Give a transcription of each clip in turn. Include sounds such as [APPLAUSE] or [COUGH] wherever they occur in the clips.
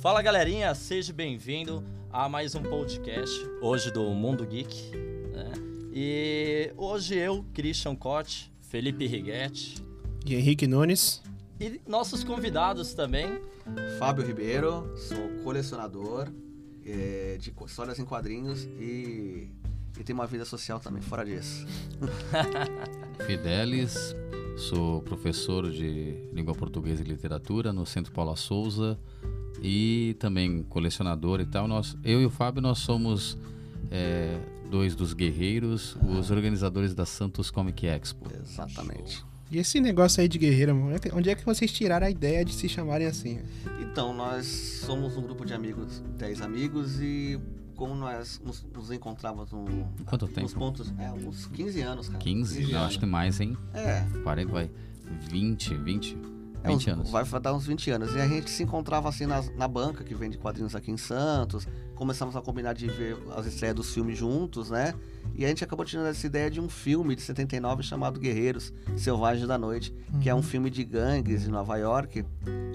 Fala galerinha, seja bem-vindo a mais um podcast, hoje do Mundo Geek. Né? E hoje eu, Christian Cote, Felipe Righetti E Henrique Nunes. e nossos convidados também. Fábio Ribeiro, sou colecionador eh, de histórias em quadrinhos e, e tenho uma vida social também, fora disso. [LAUGHS] Fidelis, sou professor de língua portuguesa e literatura no Centro Paula Souza e também colecionador e tal. Nós, eu e o Fábio, nós somos é, dois dos guerreiros, os organizadores da Santos Comic Expo. Exatamente. E esse negócio aí de guerreiro, mano, onde é que vocês tiraram a ideia de se chamarem assim? Então, nós somos um grupo de amigos, 10 amigos, e como nós nos, nos encontrávamos no, Quanto nos tempo? pontos, é, uns 15 anos, cara. 15? Não, acho que mais, hein? É, 40, vai. 20, 20? 20 é uns- anos. vai dar uns 20 anos. E a gente se encontrava assim nas- na banca que vende quadrinhos aqui em Santos. Começamos a combinar de ver as estreias dos filmes juntos, né? E a gente acabou tirando essa ideia de um filme de 79 chamado Guerreiros Selvagens da Noite, que é um filme de gangues de Nova York,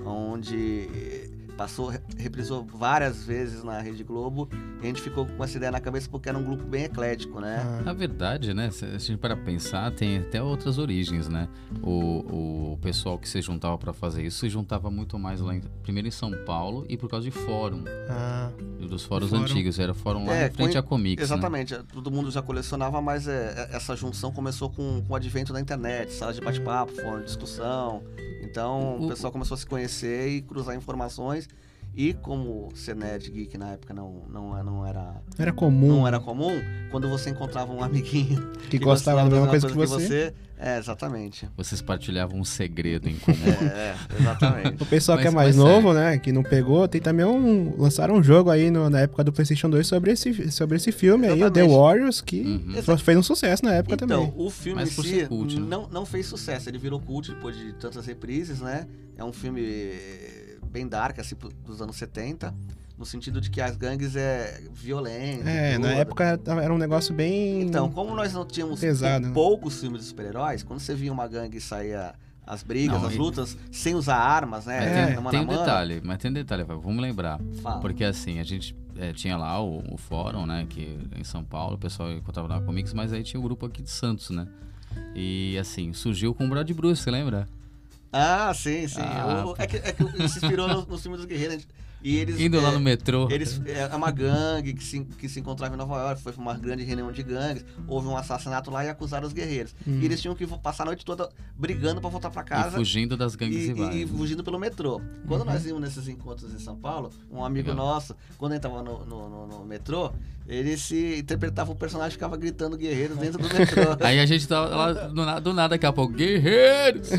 onde passou, re- reprisou várias vezes na Rede Globo. E a gente ficou com essa ideia na cabeça porque era um grupo bem eclético, né? Ah, Na verdade, né, se a gente para pensar, tem até outras origens, né? O, o pessoal que se juntava para fazer isso se juntava muito mais lá, em, primeiro em São Paulo e por causa de fórum, ah, dos fóruns Fórum. antigos. Era fórum lá É, em frente com- a Comics, né? Exatamente, todo mundo já colecionava, mas é, é, essa junção começou com, com o advento da internet, salas de bate-papo, fórum de discussão. Então o, O- pessoal começou a se conhecer e cruzar informações. E como ser nerd geek na época não, não, não, era, era comum não era comum, quando você encontrava um amiguinho [LAUGHS] que gostava da mesma coisa que você. É, exatamente. Vocês partilhavam um segredo em comum. É, [LAUGHS] é, exatamente. O pessoal que é Mas- mais mas novo, né, que não pegou, tem também um. Lançaram um jogo aí no- na época do PlayStation 2 sobre esse, sobre esse filme aí, o The Exatamente. Warriors, que Uhum. foi- fez um sucesso na época Então, também. o filme Mas em si cult, né? não, não fez sucesso. Ele virou cult depois de tantas reprises, né? É um filme bem dark, assim, dos anos 70. No sentido de que as gangues é violenta. É, na época era um negócio bem. Então, como nós não tínhamos Pesado, né? poucos filmes de super-heróis, quando você via uma gangue sair as brigas, Não, as e- lutas, sem usar armas, né? Mas É, tem, mano tem a um mano, detalhe, mas tem um detalhe, vamos lembrar. fala. Porque assim, a gente é, tinha lá o, o fórum, né, que em São Paulo, o pessoal encontrava na Comics, mas aí tinha o grupo aqui de Santos, né? E assim, surgiu com o Brad Bruce, você lembra? Ah, sim, sim. Ah, O- é, que, é que se inspirou nos, nos filmes dos guerreiros. E eles, Indo lá é, no metrô. Eles, é uma gangue que se, que se encontrava em Nova York, foi uma grande reunião de gangues, houve um assassinato lá e acusaram os guerreiros. Hum. E eles tinham que passar a noite toda brigando pra voltar pra E casa fugindo das e, gangues e- rivais. e né? fugindo pelo metrô. Quando Uhum. nós íamos nesses encontros em São Paulo, um amigo Legal. nosso, quando ele tava no, no- no- no metrô, ele se interpretava o personagem e ficava gritando guerreiros dentro do [LAUGHS] metrô. Aí a gente tava lá do, na- do nada, daqui a pouco, guerreiros!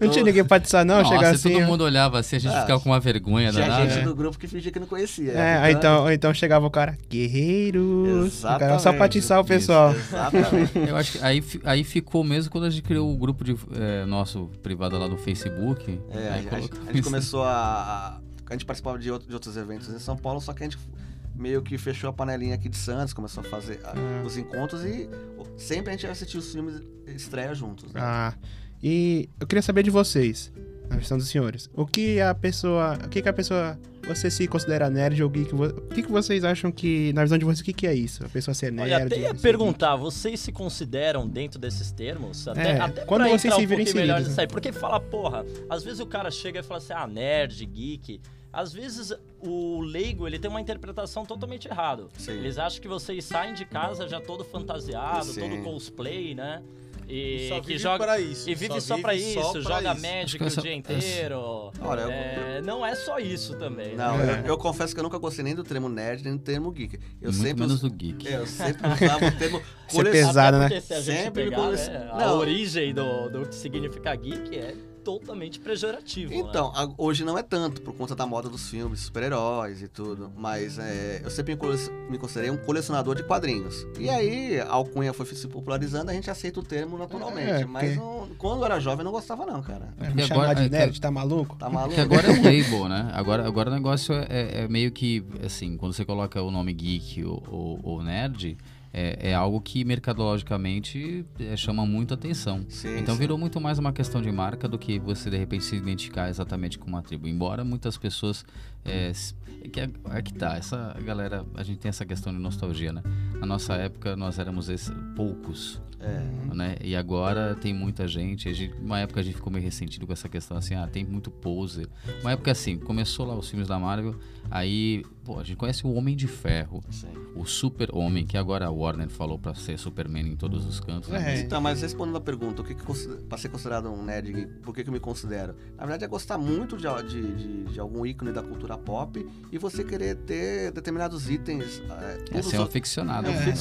Não tinha ninguém pra atiçar, não, Nossa, chegar assim. todo mundo olhava assim, a gente Ah, ficava com uma vergonha Tinha danada. gente né? do grupo que fingia que não conhecia. É, aí então, ou então chegava o cara, guerreiros. O cara só Exatamente. pra atiçar o pessoal. Exatamente. Eu acho que aí, aí ficou mesmo quando a gente criou o grupo de é, nosso privado lá no Facebook. É, aí a, gente- colocamos a gente isso. começou a, a. A gente participava de, outro- de outros eventos em São Paulo, só que a gente meio que fechou a panelinha aqui de Santos, começou a fazer a- Ah. os encontros e sempre a gente assistia os filmes estreia juntos. Né? Ah, e eu queria saber de vocês, na visão dos senhores. O que a pessoa. O que, que a pessoa. Você se considera nerd ou geek? O que, que vocês acham que, na visão de vocês, o que, que é isso? A pessoa ser nerd? Olha, até ia perguntar, vocês se consideram dentro desses termos? Até, É, até quando vocês se um viram melhor inseridos, né? Porque fala, porra, às vezes o cara chega e fala assim, ah, nerd, geek. Às vezes o leigo, ele tem uma interpretação totalmente errada. Sim. Eles acham que vocês saem de casa já todo fantasiado, Sim. todo cosplay, né? E Só que vive joga... pra isso. E vive só, pra vive isso, só pra joga isso. Magic que o essa- dia inteiro. Olha, eu- É, não é só isso também. Não, né? eu, eu confesso que eu nunca gostei nem do termo nerd, nem do termo geek. Eu Muito sempre, menos do geek. é, eu sempre usava o termo Ser colecion- pesado, né? Até porque se a gente Sempre pegar, né, a origem do, do que significa geek é totalmente pejorativo. né? Então, a- hoje não é tanto, por conta da moda dos filmes, super-heróis e tudo. Mas é, eu sempre me, considerei um colecionador de quadrinhos. E aí, a alcunha foi se popularizando, a gente aceita o termo naturalmente. É, mas não- quando eu era jovem, eu não gostava não, cara. É, me agora- de é, nerd, tá maluco? Tá maluco? Porque agora é um [LAUGHS] label, né? Agora, agora o negócio é, é- é meio que, assim, quando você coloca o nome geek ou, ou- ou nerd, é, é algo que mercadologicamente é, chama muito atenção. Sim, então sim. virou muito mais uma questão de marca do que você de repente se identificar exatamente com uma tribo. Embora muitas pessoas é, é que é, é que tá, essa galera, a gente tem essa questão de nostalgia, né? Na nossa época nós éramos esse- poucos, É. né? E agora tem muita gente. A gente- uma época a gente ficou meio ressentido com essa questão assim, ah, tem muito pose. Uma época assim, começou lá os filmes da Marvel, aí, pô, a gente conhece o Homem de Ferro, Sim. o Super Homem, que agora a Warner falou pra ser Superman em todos os cantos. né? É. Então, mas respondendo a pergunta, o que, que pra ser considerado um nerd, por que, que eu me considero? Na verdade, é gostar muito de, de, de- de algum ícone da cultura pop e você querer ter determinados itens. É, É ser um aficionado. é um né? mesma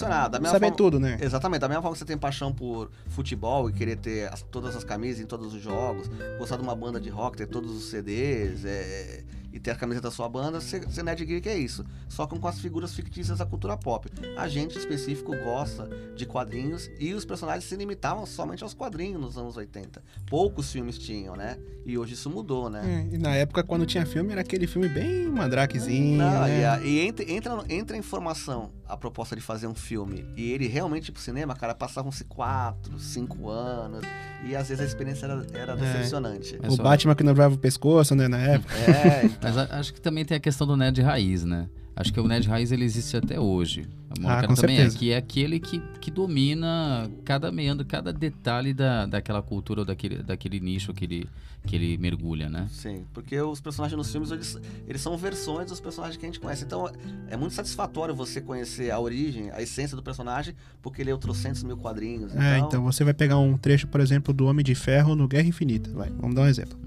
Saber forma- tudo, né? Exatamente, da mesma forma que você tem paixão por futebol e querer ter as- todas as camisas em todos os jogos, gostar de uma banda de rock, ter todos os CDs é, e ter a camiseta da sua banda, ser, ser nerd geek é isso. Só com, com as figuras fictícias da cultura pop. A gente em específico gosta de quadrinhos e os personagens se limitavam somente aos quadrinhos nos anos 80. Poucos filmes tinham, né? E hoje isso mudou, né? É, e na época, quando tinha filme, era aquele filme bem mandrakezinho, Não, né? e, a- e entra, entra, entra a informação, a proposta de fazer um filme, e ele realmente pro cinema, cara, passavam-se quatro, cinco anos, e às vezes a experiência era, era decepcionante. É O Batman que não voava o pescoço, né, na época. É, Mas a- acho que também tem a questão do nerd raiz, né? Acho que o nerd raiz ele existe até hoje. Molecada Ah, com também certeza. é que é aquele que, que domina cada meandro, cada detalhe da, daquela cultura ou daquele, daquele nicho que ele, que ele mergulha, né? sim, porque os personagens nos filmes, eles, eles são versões dos personagens que a gente conhece. Então, é muito satisfatório você conhecer a origem, a essência do personagem, porque ele é trocentos mil quadrinhos. É, então você vai pegar um trecho, por exemplo, do Homem de Ferro no Guerra Infinita. Vai, vamos dar um exemplo.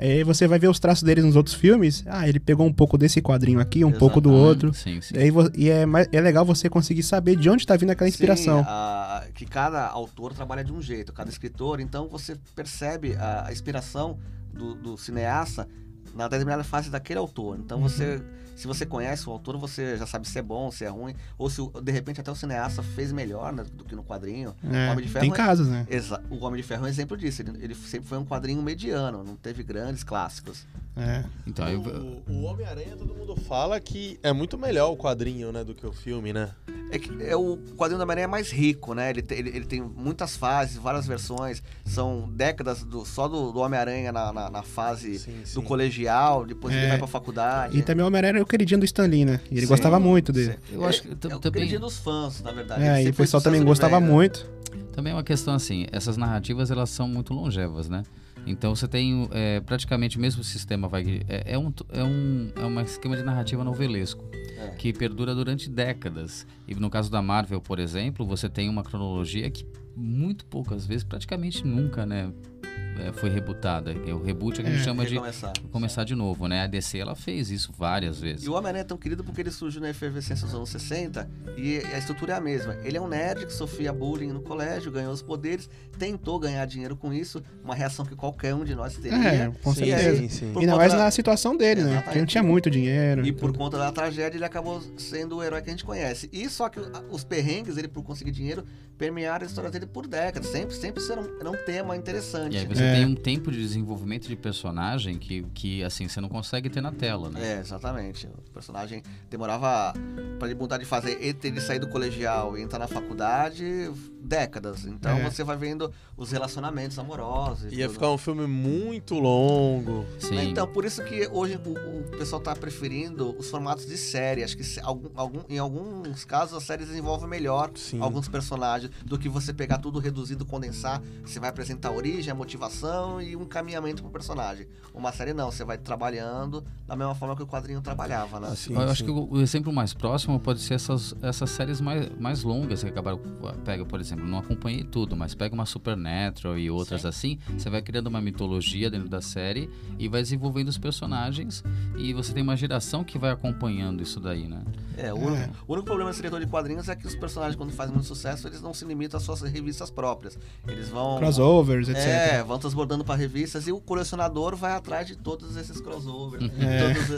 Aí você vai ver os traços dele nos outros filmes. Ah, ele pegou um pouco desse quadrinho aqui, um pouco do Exatamente. outro. Sim, sim. Aí e é, é legal você conseguir saber de onde tá vindo aquela inspiração. Sim, a- que cada autor trabalha de um jeito, cada escritor, então você percebe a, a inspiração do, do cineasta na determinada fase daquele autor. Então Uhum. Se você conhece o autor, você já sabe se é bom, se é ruim, ou se de repente até o cineasta fez melhor né, do que no quadrinho. É, o Homem de Ferro tem é- casos, né? O Homem de Ferro é um exemplo disso. Ele, ele sempre foi um quadrinho mediano, não teve grandes clássicos. É. Então, eu, O, o Homem-Aranha, todo mundo fala que é muito melhor o quadrinho, né, do que o filme, né? É que é, o quadrinho da Homem-Aranha é mais rico, né? Ele, te- ele, ele tem muitas fases, várias versões. São décadas do- só do, do Homem-Aranha na, na, na fase Sim, do sim. colegial, depois ele É. vai pra faculdade. E também o Homem-Aranha queridinho do Stan Lee, né? E ele Sim, gostava muito dele. sim. Eu acho que é, é o também- queridinho dos fãs, na verdade. É, Ele e o pessoal também gostava velho. muito. Também é uma questão assim, essas narrativas elas são muito longevas, né? Então você tem é, praticamente o mesmo sistema, vai, é, é um, é, um, é um esquema de narrativa novelesco É. que perdura durante décadas. E no caso da Marvel, por exemplo, você tem uma cronologia que muito poucas vezes, praticamente nunca, né, é, foi rebutada. É o reboot que a gente É, chama de Recomeçar. começar de novo, né? A DC ela fez isso várias vezes. E o Homem-Aranha é tão querido porque ele surgiu na efervescência dos anos 60 e a estrutura é a mesma. Ele é um nerd que sofria bullying no colégio, ganhou os poderes, tentou ganhar dinheiro com isso, uma reação que qualquer um de nós teria. É, com Sim, certeza. sim, sim. Por Ainda mais da- na situação dele, né? Porque não tinha muito dinheiro. E por conta da tragédia, ele acabou sendo o herói que a gente conhece. E só que os perrengues, ele por conseguir dinheiro, permearam a história dele por décadas. Sempre, sempre será um, era um tema interessante. E aí você É. tem um tempo de desenvolvimento de personagem que, que assim, você não consegue ter na tela, né? É, exatamente. O personagem demorava pra ele mudar de entre ele sair do colegial e entrar na faculdade, décadas. Então É. você vai vendo os relacionamentos amorosos. e Ia tudo. ficar um filme muito longo. Sim. Então, por isso que hoje o, o pessoal tá preferindo os formatos de série. Acho que se- algum, algum, em alguns casos as séries desenvolvem melhor Sim. alguns personagens do que você pegar tudo reduzido, condensar. Você vai apresentar a origem, a motivação e um caminhamento pro personagem. Uma série não, você vai trabalhando da mesma forma que o quadrinho trabalhava, né? Sim, eu acho sim. que o, o exemplo mais próximo pode ser essas, essas séries mais, mais longas que acabaram. Pega, por exemplo, não acompanhei tudo, mas pega uma Supernatural e outras assim. Você vai criando uma mitologia dentro da série e vai desenvolvendo os personagens. E você tem uma geração que vai acompanhando isso daí, né? É, o, único, o único problema desse diretor de quadrinhos é que os personagens, quando fazem muito sucesso, eles não se limitam às suas revistas próprias. Eles vão. Crossovers, etc. É, vão transbordando para revistas e o colecionador vai atrás de todos esses crossovers, [LAUGHS] É. todas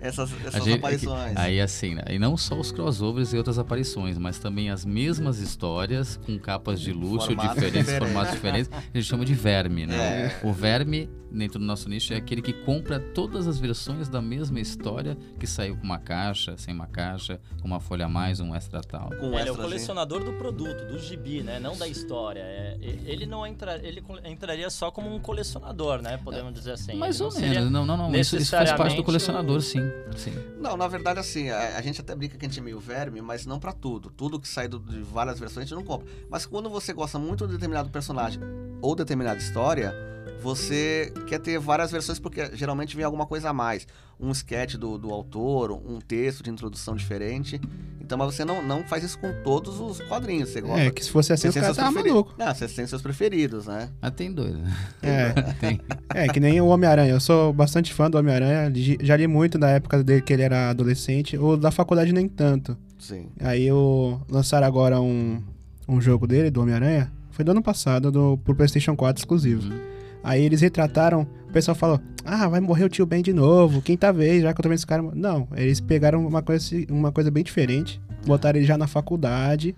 essas, essas gente- aparições. Aí assim, né? e não só os crossovers e outras aparições, mas também as mesmas histórias com capas de luxo diferentes. formatos diferentes, a gente chama de verme, né? É. O verme, dentro do nosso nicho, é aquele que compra todas as versões da mesma história que saiu com uma caixa, sem uma caixa. com uma folha a mais, um extra tal. Com Ele é o colecionador do produto, do gibi, né? Não da história. É, ele não entra, ele entraria só como um colecionador, né? Podemos dizer assim. Mais ou menos. Não, não, não. Isso, isso faz parte do colecionador, sim. sim. Não, na verdade, assim, a, a gente até brinca que a gente é meio verme, mas não pra tudo. Tudo que sai do- de várias versões a gente não compra. Mas quando você gosta muito de determinado personagem ou determinada história, você quer ter várias versões porque geralmente vem alguma coisa a mais. Um sketch do, do autor, um texto de introdução diferente. Então, mas você não, não faz isso com todos os quadrinhos. Você gosta. É, que se fosse assim, você seus estavam preferi- malucos. Não, você tem seus preferidos, né? Ah, tem dois. né? É, Tem. é, que nem o Homem-Aranha. Eu sou bastante fã do Homem-Aranha. Já li muito da época dele que ele era adolescente. O da faculdade nem tanto. Sim. Aí eu lançaram agora um, um jogo dele, do Homem-Aranha. Foi do ano passado, do, pro PlayStation 4 exclusivo. Uhum. Aí eles retrataram, o pessoal falou: Ah, vai morrer o tio Ben de novo, quinta vez, já que eu tô vendo esse cara. Não, eles pegaram uma coisa, uma coisa bem diferente, botaram ele já na faculdade.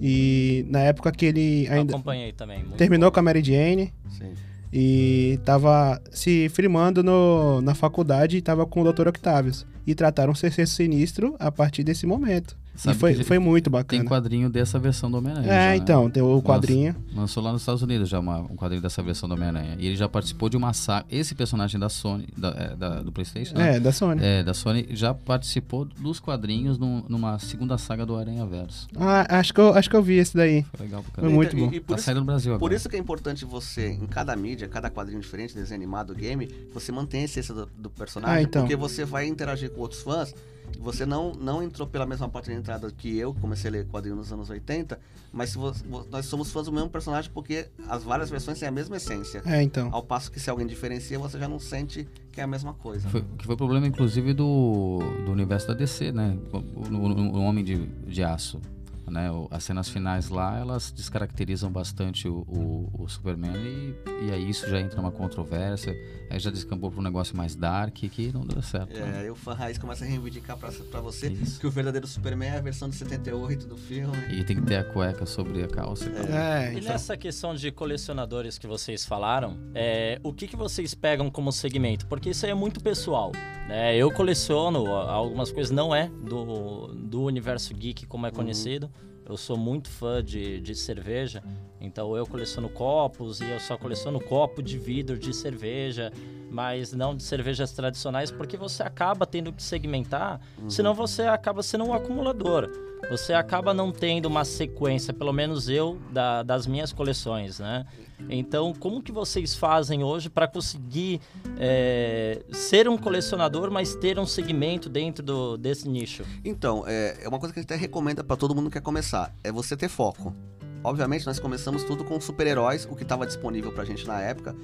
E na época que ele Eu ainda acompanhei também. muito terminou bom. com a Mary Jane Sim. e tava se firmando no, na faculdade e tava com o Dr. Octavius. E trataram o CC Sinistro a partir desse momento. Sabe e foi, foi muito Tem bacana. quadrinho dessa versão do Homem-Aranha. já, É, né? então, tem o quadrinho. Lançou lá nos Estados Unidos já uma- um quadrinho dessa versão do Homem-Aranha. E ele já participou de uma saga. Esse personagem da Sony, da, é, da- do PlayStation, né? É, da Sony. É, da Sony, já participou dos quadrinhos num- numa segunda saga do Aranha Verso. Ah, acho que, eu, acho que eu vi esse daí. Foi legal pra Foi muito Então, bom. E, e por Tá isso saindo no Brasil agora. Por isso que é importante você, em cada mídia, cada quadrinho diferente, desenho animado, game, você mantém a essência do, do personagem, Ah, então. porque você vai interagir com outros fãs. Você não, não entrou pela mesma porta de entrada que eu, comecei a ler quadrinho nos anos 80, mas se você- vo- nós somos fãs do mesmo personagem porque as várias versões têm a mesma essência. É, então. Ao passo que se alguém diferencia, você já não sente que é a mesma coisa. Foi, que foi problema, inclusive, do, do universo da DC, né? O, o- o Homem de, de Aço. Né? As cenas finais lá, elas descaracterizam bastante o, o, o Superman e, e aí isso já entra numa controvérsia, aí já descambou para um negócio mais dark que não deu certo. né? É, aí o fã raiz começa a reivindicar pra você Isso. que o verdadeiro Superman é a versão de 78 do filme. E tem que ter a cueca sobre a calça e. É, E então. nessa questão de colecionadores que vocês falaram, é, o que, que vocês pegam como segmento? Porque isso aí é muito pessoal. Né? Eu coleciono algumas coisas, não é do, do universo geek como é conhecido. Eu sou muito fã de, de cerveja, então eu coleciono copos e eu só coleciono copo de vidro de cerveja, mas não de cervejas tradicionais, porque você acaba tendo que segmentar, senão você acaba sendo um acumulador. Você acaba não tendo uma sequência, pelo menos eu, da- das minhas coleções, né? Então, como que vocês fazem hoje para conseguir é, ser um colecionador, mas ter um segmento dentro do, desse nicho? Então, é, é uma coisa que a gente até recomenda pra todo mundo que quer começar, é você ter foco. Obviamente, nós começamos tudo com super-heróis, o que estava disponível pra gente na época,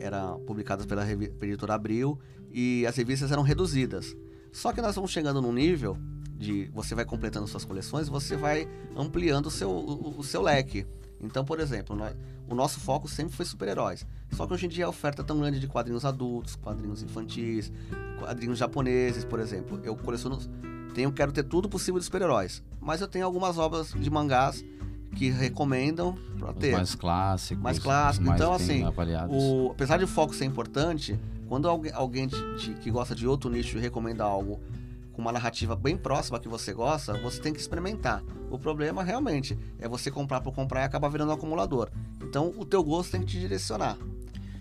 era publicadas pela editora Abril, e as revistas eram reduzidas. Só que nós vamos chegando num nível de você vai completando suas coleções, você vai ampliando o seu, o, o seu leque. Então, por exemplo, nós- o nosso foco sempre foi super-heróis. Só que hoje em dia a oferta é tão grande de quadrinhos adultos, quadrinhos infantis, quadrinhos japoneses, por exemplo. Eu coleciono, tenho, quero ter tudo possível de super-heróis. Mas eu tenho algumas obras de mangás que recomendam para Os ter. mais clássicos. Mais os clássicos. mais Então, assim. O, apesar de o foco ser importante, quando alguém, alguém te- que gosta de outro nicho recomenda algo com uma narrativa bem próxima que você gosta, você tem que experimentar. O problema realmente é você comprar por comprar e acabar virando um acumulador. Então o teu gosto tem que te direcionar.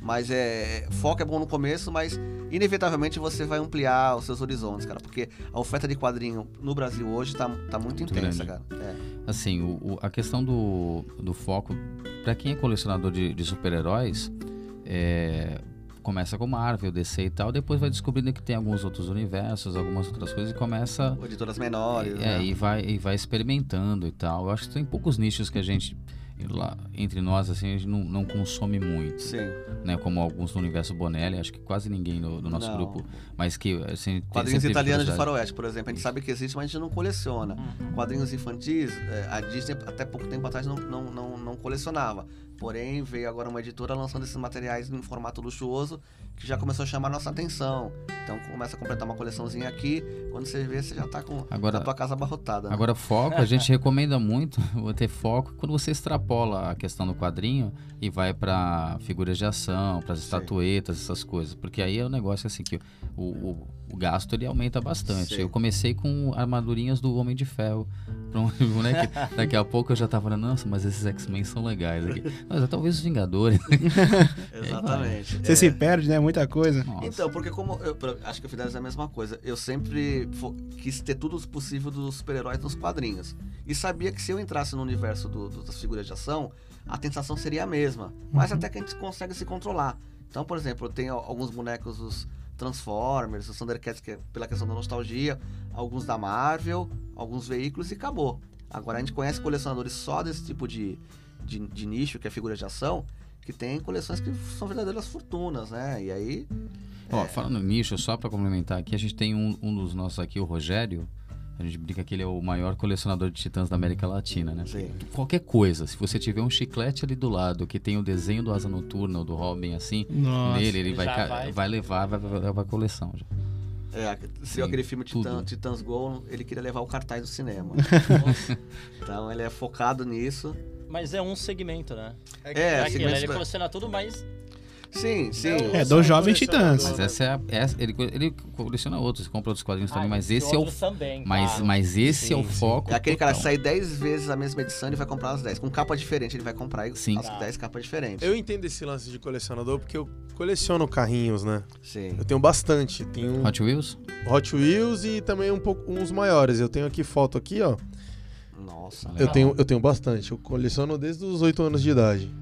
Mas é. Foco é bom no começo, mas inevitavelmente você vai ampliar os seus horizontes, cara. Porque a oferta de quadrinho no Brasil hoje tá, tá muito, Muito intensa, grande. cara. É. Assim, o, o- a questão do, do foco, para quem é colecionador de, de super-heróis, é, começa com Marvel, DC e tal, depois vai descobrindo que tem alguns outros universos, algumas outras coisas e começa. Editoras menores, É, né? e vai, e vai experimentando e tal. Eu acho que tem poucos nichos que a gente, lá, entre nós, assim, a gente não, não consome muito, Sim. né? Como alguns no universo Bonelli, acho que quase ninguém no, no nosso Não. grupo, mas que, assim... Quadrinhos italianos de faroeste, por exemplo. A gente sabe que existe, mas a gente não coleciona. Quadrinhos infantis, é, a Disney até pouco tempo atrás não, não, não, não colecionava. Porém, veio agora uma editora lançando esses materiais em formato luxuoso que já começou a chamar nossa atenção. Então começa a completar uma coleçãozinha aqui, quando você vê, você já tá com Agora- a tua casa abarrotada. né? Agora, foco, a gente [LAUGHS] recomenda muito [LAUGHS] vou ter foco quando você extrapola a questão do quadrinho e vai pra figuras de ação, pras estatuetas, essas coisas. Porque aí é um negócio assim que o, o, o gasto ele aumenta bastante. Sim. Eu comecei com armadurinhas do Homem de Ferro. [LAUGHS] Um boneco. Daqui a pouco eu já tava falando, nossa, mas esses X-Men são legais aqui. Mas é talvez os Vingadores. Exatamente. Você É. se perde, né? Muita coisa. Nossa. Então, porque como eu acho que eu fiz a mesma coisa, eu sempre fo- quis ter tudo o possível dos super-heróis nos quadrinhos. E sabia que se eu entrasse no universo do- do- das figuras de ação, a tentação seria a mesma. Mas até que a gente consegue se controlar. Então, por exemplo, eu tenho alguns bonecos dos Transformers, os Thundercats, que é pela questão da nostalgia, alguns da Marvel, alguns veículos e acabou. Agora a gente conhece colecionadores só desse tipo de, de, de nicho, que é figura de ação, que tem coleções que são verdadeiras fortunas, né? E aí Ó, falando nicho, só pra complementar aqui, a gente tem um, um dos nossos aqui, o Rogério. A gente brinca que ele é o maior colecionador de titãs da América Latina, né? Sim. Qualquer coisa, se você tiver um chiclete ali do lado que tem o desenho do Asa Noturna ou do Robin assim, Nossa. nele ele vai, vai. vai levar, vai, vai levar a coleção já. É, se aquele filme Titã. Titãs Go, ele queria levar o cartaz do cinema. [LAUGHS] então ele é focado nisso. Mas é um segmento, né? É, É aquilo, segmentos- ele coleciona tudo, mas Sim, sim. É, dos Jovens colecionador, Titãs. Mas essa é, a, essa- ele, ele coleciona outros, compra outros quadrinhos também, Ah, mas e esse é o também, mas, claro. mas esse é o Sim, sim. foco. É aquele cara que total. sai 10 vezes a mesma edição e vai comprar as 10. Com capa diferente, ele vai comprar Sim. as 10 capas diferentes. Eu entendo esse lance de colecionador porque eu coleciono carrinhos, né? Sim. Eu tenho bastante. Tenho Hot Wheels? Hot Wheels e também um pouco uns maiores. Eu tenho aqui foto aqui, ó. Nossa. Eu tenho, eu tenho bastante. Eu coleciono desde os 8 anos de idade.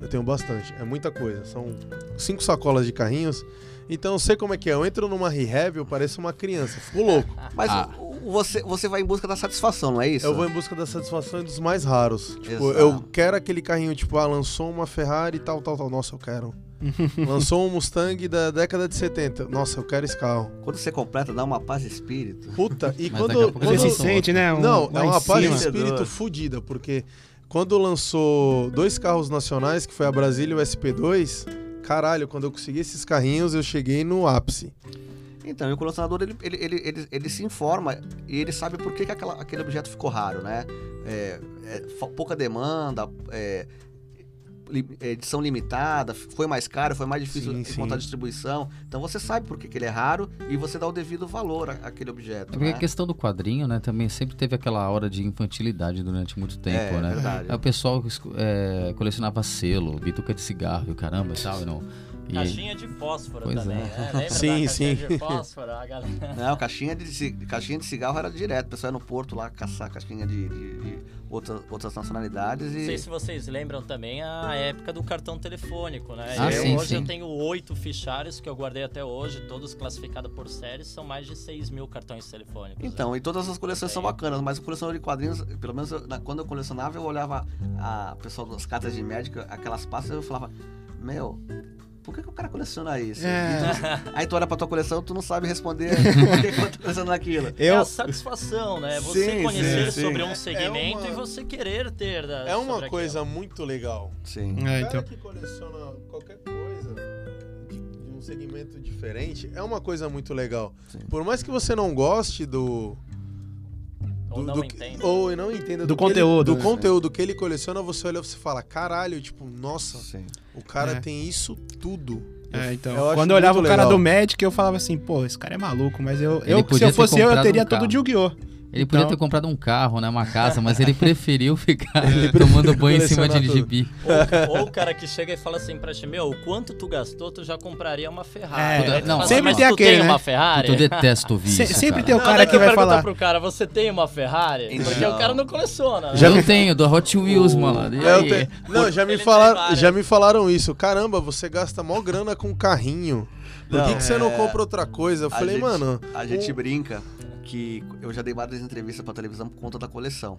Eu tenho bastante. É muita coisa. São cinco sacolas de carrinhos. Então eu sei como é que é. Eu entro numa rehab, eu pareço uma criança. Fico louco. Mas Ah. o- você, você vai em busca da satisfação, não é isso? Eu vou em busca da satisfação dos mais raros. Tipo, Exato. eu quero aquele carrinho, tipo, ah, lançou uma Ferrari e tal, tal, tal. Nossa, eu quero. [LAUGHS] lançou um Mustang da década de 70. Nossa, eu quero esse carro. Quando você completa, dá uma paz de espírito. Puta, e Mas quando. pouco Você quando se sente, né? um- Não, é uma paz de espírito fodida, porque quando lançou dois carros nacionais, que foi a Brasília e o SP2, caralho, quando eu consegui esses carrinhos, eu cheguei no ápice. Então, e o colecionador, ele, ele, ele, ele, ele se informa e ele sabe por que, que aquela- aquele objeto ficou raro, né? É, é, pouca demanda, é, é, edição limitada, foi mais caro, foi mais difícil Sim, encontrar sim. distribuição. Então você sabe por que, que ele é raro e você dá o devido valor àquele objeto, É porque né? a questão do quadrinho, né, também sempre teve aquela hora de infantilidade durante muito tempo, é, né? verdade. Aí o pessoal é, colecionava selo, bituca de cigarro caramba e tal, e não. E, Caixinha de fósforo Pois também, é. né? [LAUGHS] Lembra Sim, da caixinha sim. de fósforo? A galera... [LAUGHS] Não, caixinha de, caixinha de cigarro era direto. O pessoal ia no porto lá caçar caixinha de, de- de outras, outras nacionalidades Não e... sei se vocês lembram também a época do cartão telefônico, né? Ah, eu, sim, hoje sim. eu tenho oito fichários que eu guardei até hoje, todos classificados por séries, são mais de 6 mil cartões telefônicos. né? Então, e todas as coleções são Sim. bacanas, mas o colecionador de quadrinhos, pelo menos eu- na- quando eu colecionava, eu olhava a pessoa das cartas de médico, aquelas pastas, eu falava, meu, por que, que o cara coleciona isso? É. Tu- aí tu olha pra tua coleção, tu não sabe responder [LAUGHS] por que, que eu tô colecionando aquilo. É Eu, a satisfação, né? Você Sim, conhecer sim, sobre sim. um É- é segmento uma- e você querer ter. Da, É uma coisa aquilo. muito legal. Sim. É, O cara então. que coleciona qualquer coisa de, de um segmento diferente é uma coisa muito legal. Sim. Por mais que você não goste do. Ou do- não do entenda. ou não entenda Do ele- conteúdo, do né? conteúdo que ele coleciona, você olha e você fala, caralho, tipo, nossa, Sim. o cara É. tem isso tudo. É, então, Eu acho quando eu olhava o cara legal. do Magic, eu falava assim, pô, esse cara é maluco, mas eu, Ele eu se eu fosse eu, eu teria um todo de Yu-Gi-Oh! Ele podia Então- ter comprado um carro, né, uma casa, mas ele [LAUGHS] preferiu ficar [LAUGHS] tomando banho em cima de tudo. gibi. Ou, ou o cara que chega e fala assim pra ti, meu, o quanto tu gastou, tu já compraria uma Ferrari. É, não, fala sempre mas tem tu aquele, tem né? uma Ferrari? Eu detesto ouvir Se- isso, sempre cara. tem o Não, cara daí que tu vai falar. pro cara, você tem uma Ferrari? Então. Porque o cara não coleciona. né? Já- Eu tenho, do Hot Wheels, mano. E É, eu Não, já me, Ele falaram, já me falaram isso. Caramba, você gasta mó grana com carrinho. Por que, Não, que você não é- compra outra coisa? Eu A falei, gente- mano. A gente um- brinca que eu já dei várias entrevistas pra televisão por conta da coleção.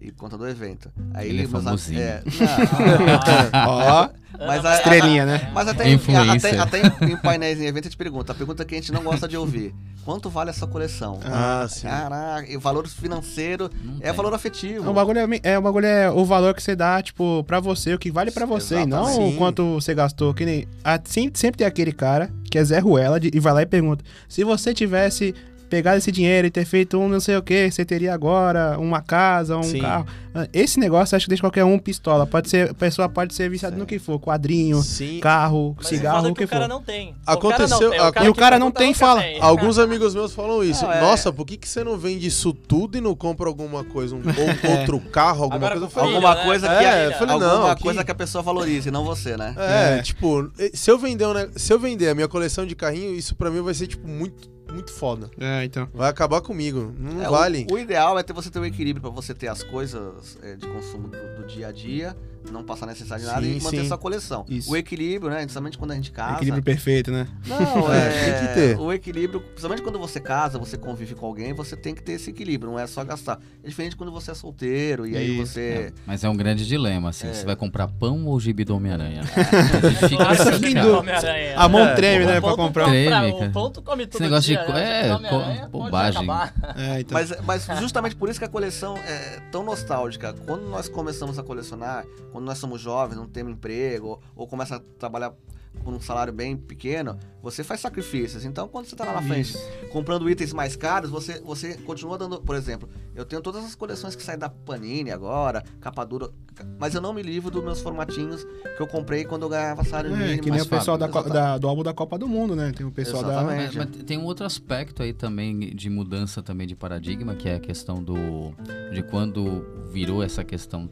E por conta do evento. Aí Ele é meus am- famosinho. É, [LAUGHS] Ó, Mas a- Estrelinha, né? Mas até, em- até, até em painéis em evento a gente pergunta. A pergunta que a gente não gosta de ouvir. Quanto vale essa coleção? Ah, sim. Caraca, e o valor financeiro Não é tem. valor afetivo. O bagulho é, é, o bagulho é o valor que você dá, tipo, pra você, o que vale pra você, e não Exatamente. o quanto você gastou. Que nem, a- sempre, sempre tem aquele cara que é Zé Ruela de- e vai lá e pergunta: se você tivesse pegado esse dinheiro e ter feito um não sei o que, você teria agora uma casa, um Sim. carro. Ah, Esse negócio acho que deixa qualquer um pistola. Pode ser, a pessoa pode ser viciada no que for, quadrinho, Sim. carro, Mas cigarro, o que o cara for. não tem. Aconteceu- O cara não tem. E o cara que não tem, fala. tem. Alguns amigos meus falam isso. Não, é- Nossa, por que, que você não vende isso tudo e não compra alguma coisa? Um, ou [LAUGHS] outro carro, alguma Agora coisa? falei, filho, Alguma né? coisa É, que, eu falei, alguma não, que- coisa que a pessoa valorize, não você, né? É, tipo, se eu vender se eu vender a minha coleção de carrinho, isso pra mim vai ser tipo muito muito foda. É, então. Vai acabar comigo. Não É, vale. O, o ideal é ter você ter um equilíbrio pra você ter as coisas é, de consumo do, do dia a dia, não passar necessidade de nada Sim, e manter sim. sua coleção. Isso. O equilíbrio, né? Principalmente quando a gente casa. Equilíbrio perfeito, né? Não, [LAUGHS] É, é, tem que ter. O equilíbrio, principalmente quando você casa, você convive com alguém, você tem que ter esse equilíbrio, não é só gastar. É diferente quando você é solteiro e aí você. É, mas é um grande dilema, assim. É. Você vai comprar pão ou gibi do Homem-Aranha? [LAUGHS] Nossa, tem dúvida. Homem-Aranha. A mão É, treme, né, pra comprar. compra- Treme, O cara. ponto come tudo negócio de dia, co- né? é, pode bobagem. acabar. É, então. Mas, mas justamente por isso que a coleção é tão nostálgica. Quando nós começamos a colecionar, quando nós somos jovens, não temos emprego, ou, ou começa a trabalhar por um salário bem pequeno, você faz sacrifícios. Então, quando você tá lá na frente comprando itens mais caros, você, você continua dando. Por exemplo, eu tenho todas as coleções que saem da Panini agora, capa dura, mas eu não me livro dos meus formatinhos que eu comprei quando eu ganhava salário É, mínimo. que nem o pessoal da, da- do álbum da Copa do Mundo, né? Tem o pessoal Exatamente. Mas, mas tem um outro aspecto aí também de mudança também de paradigma, que é a questão do de quando virou essa questão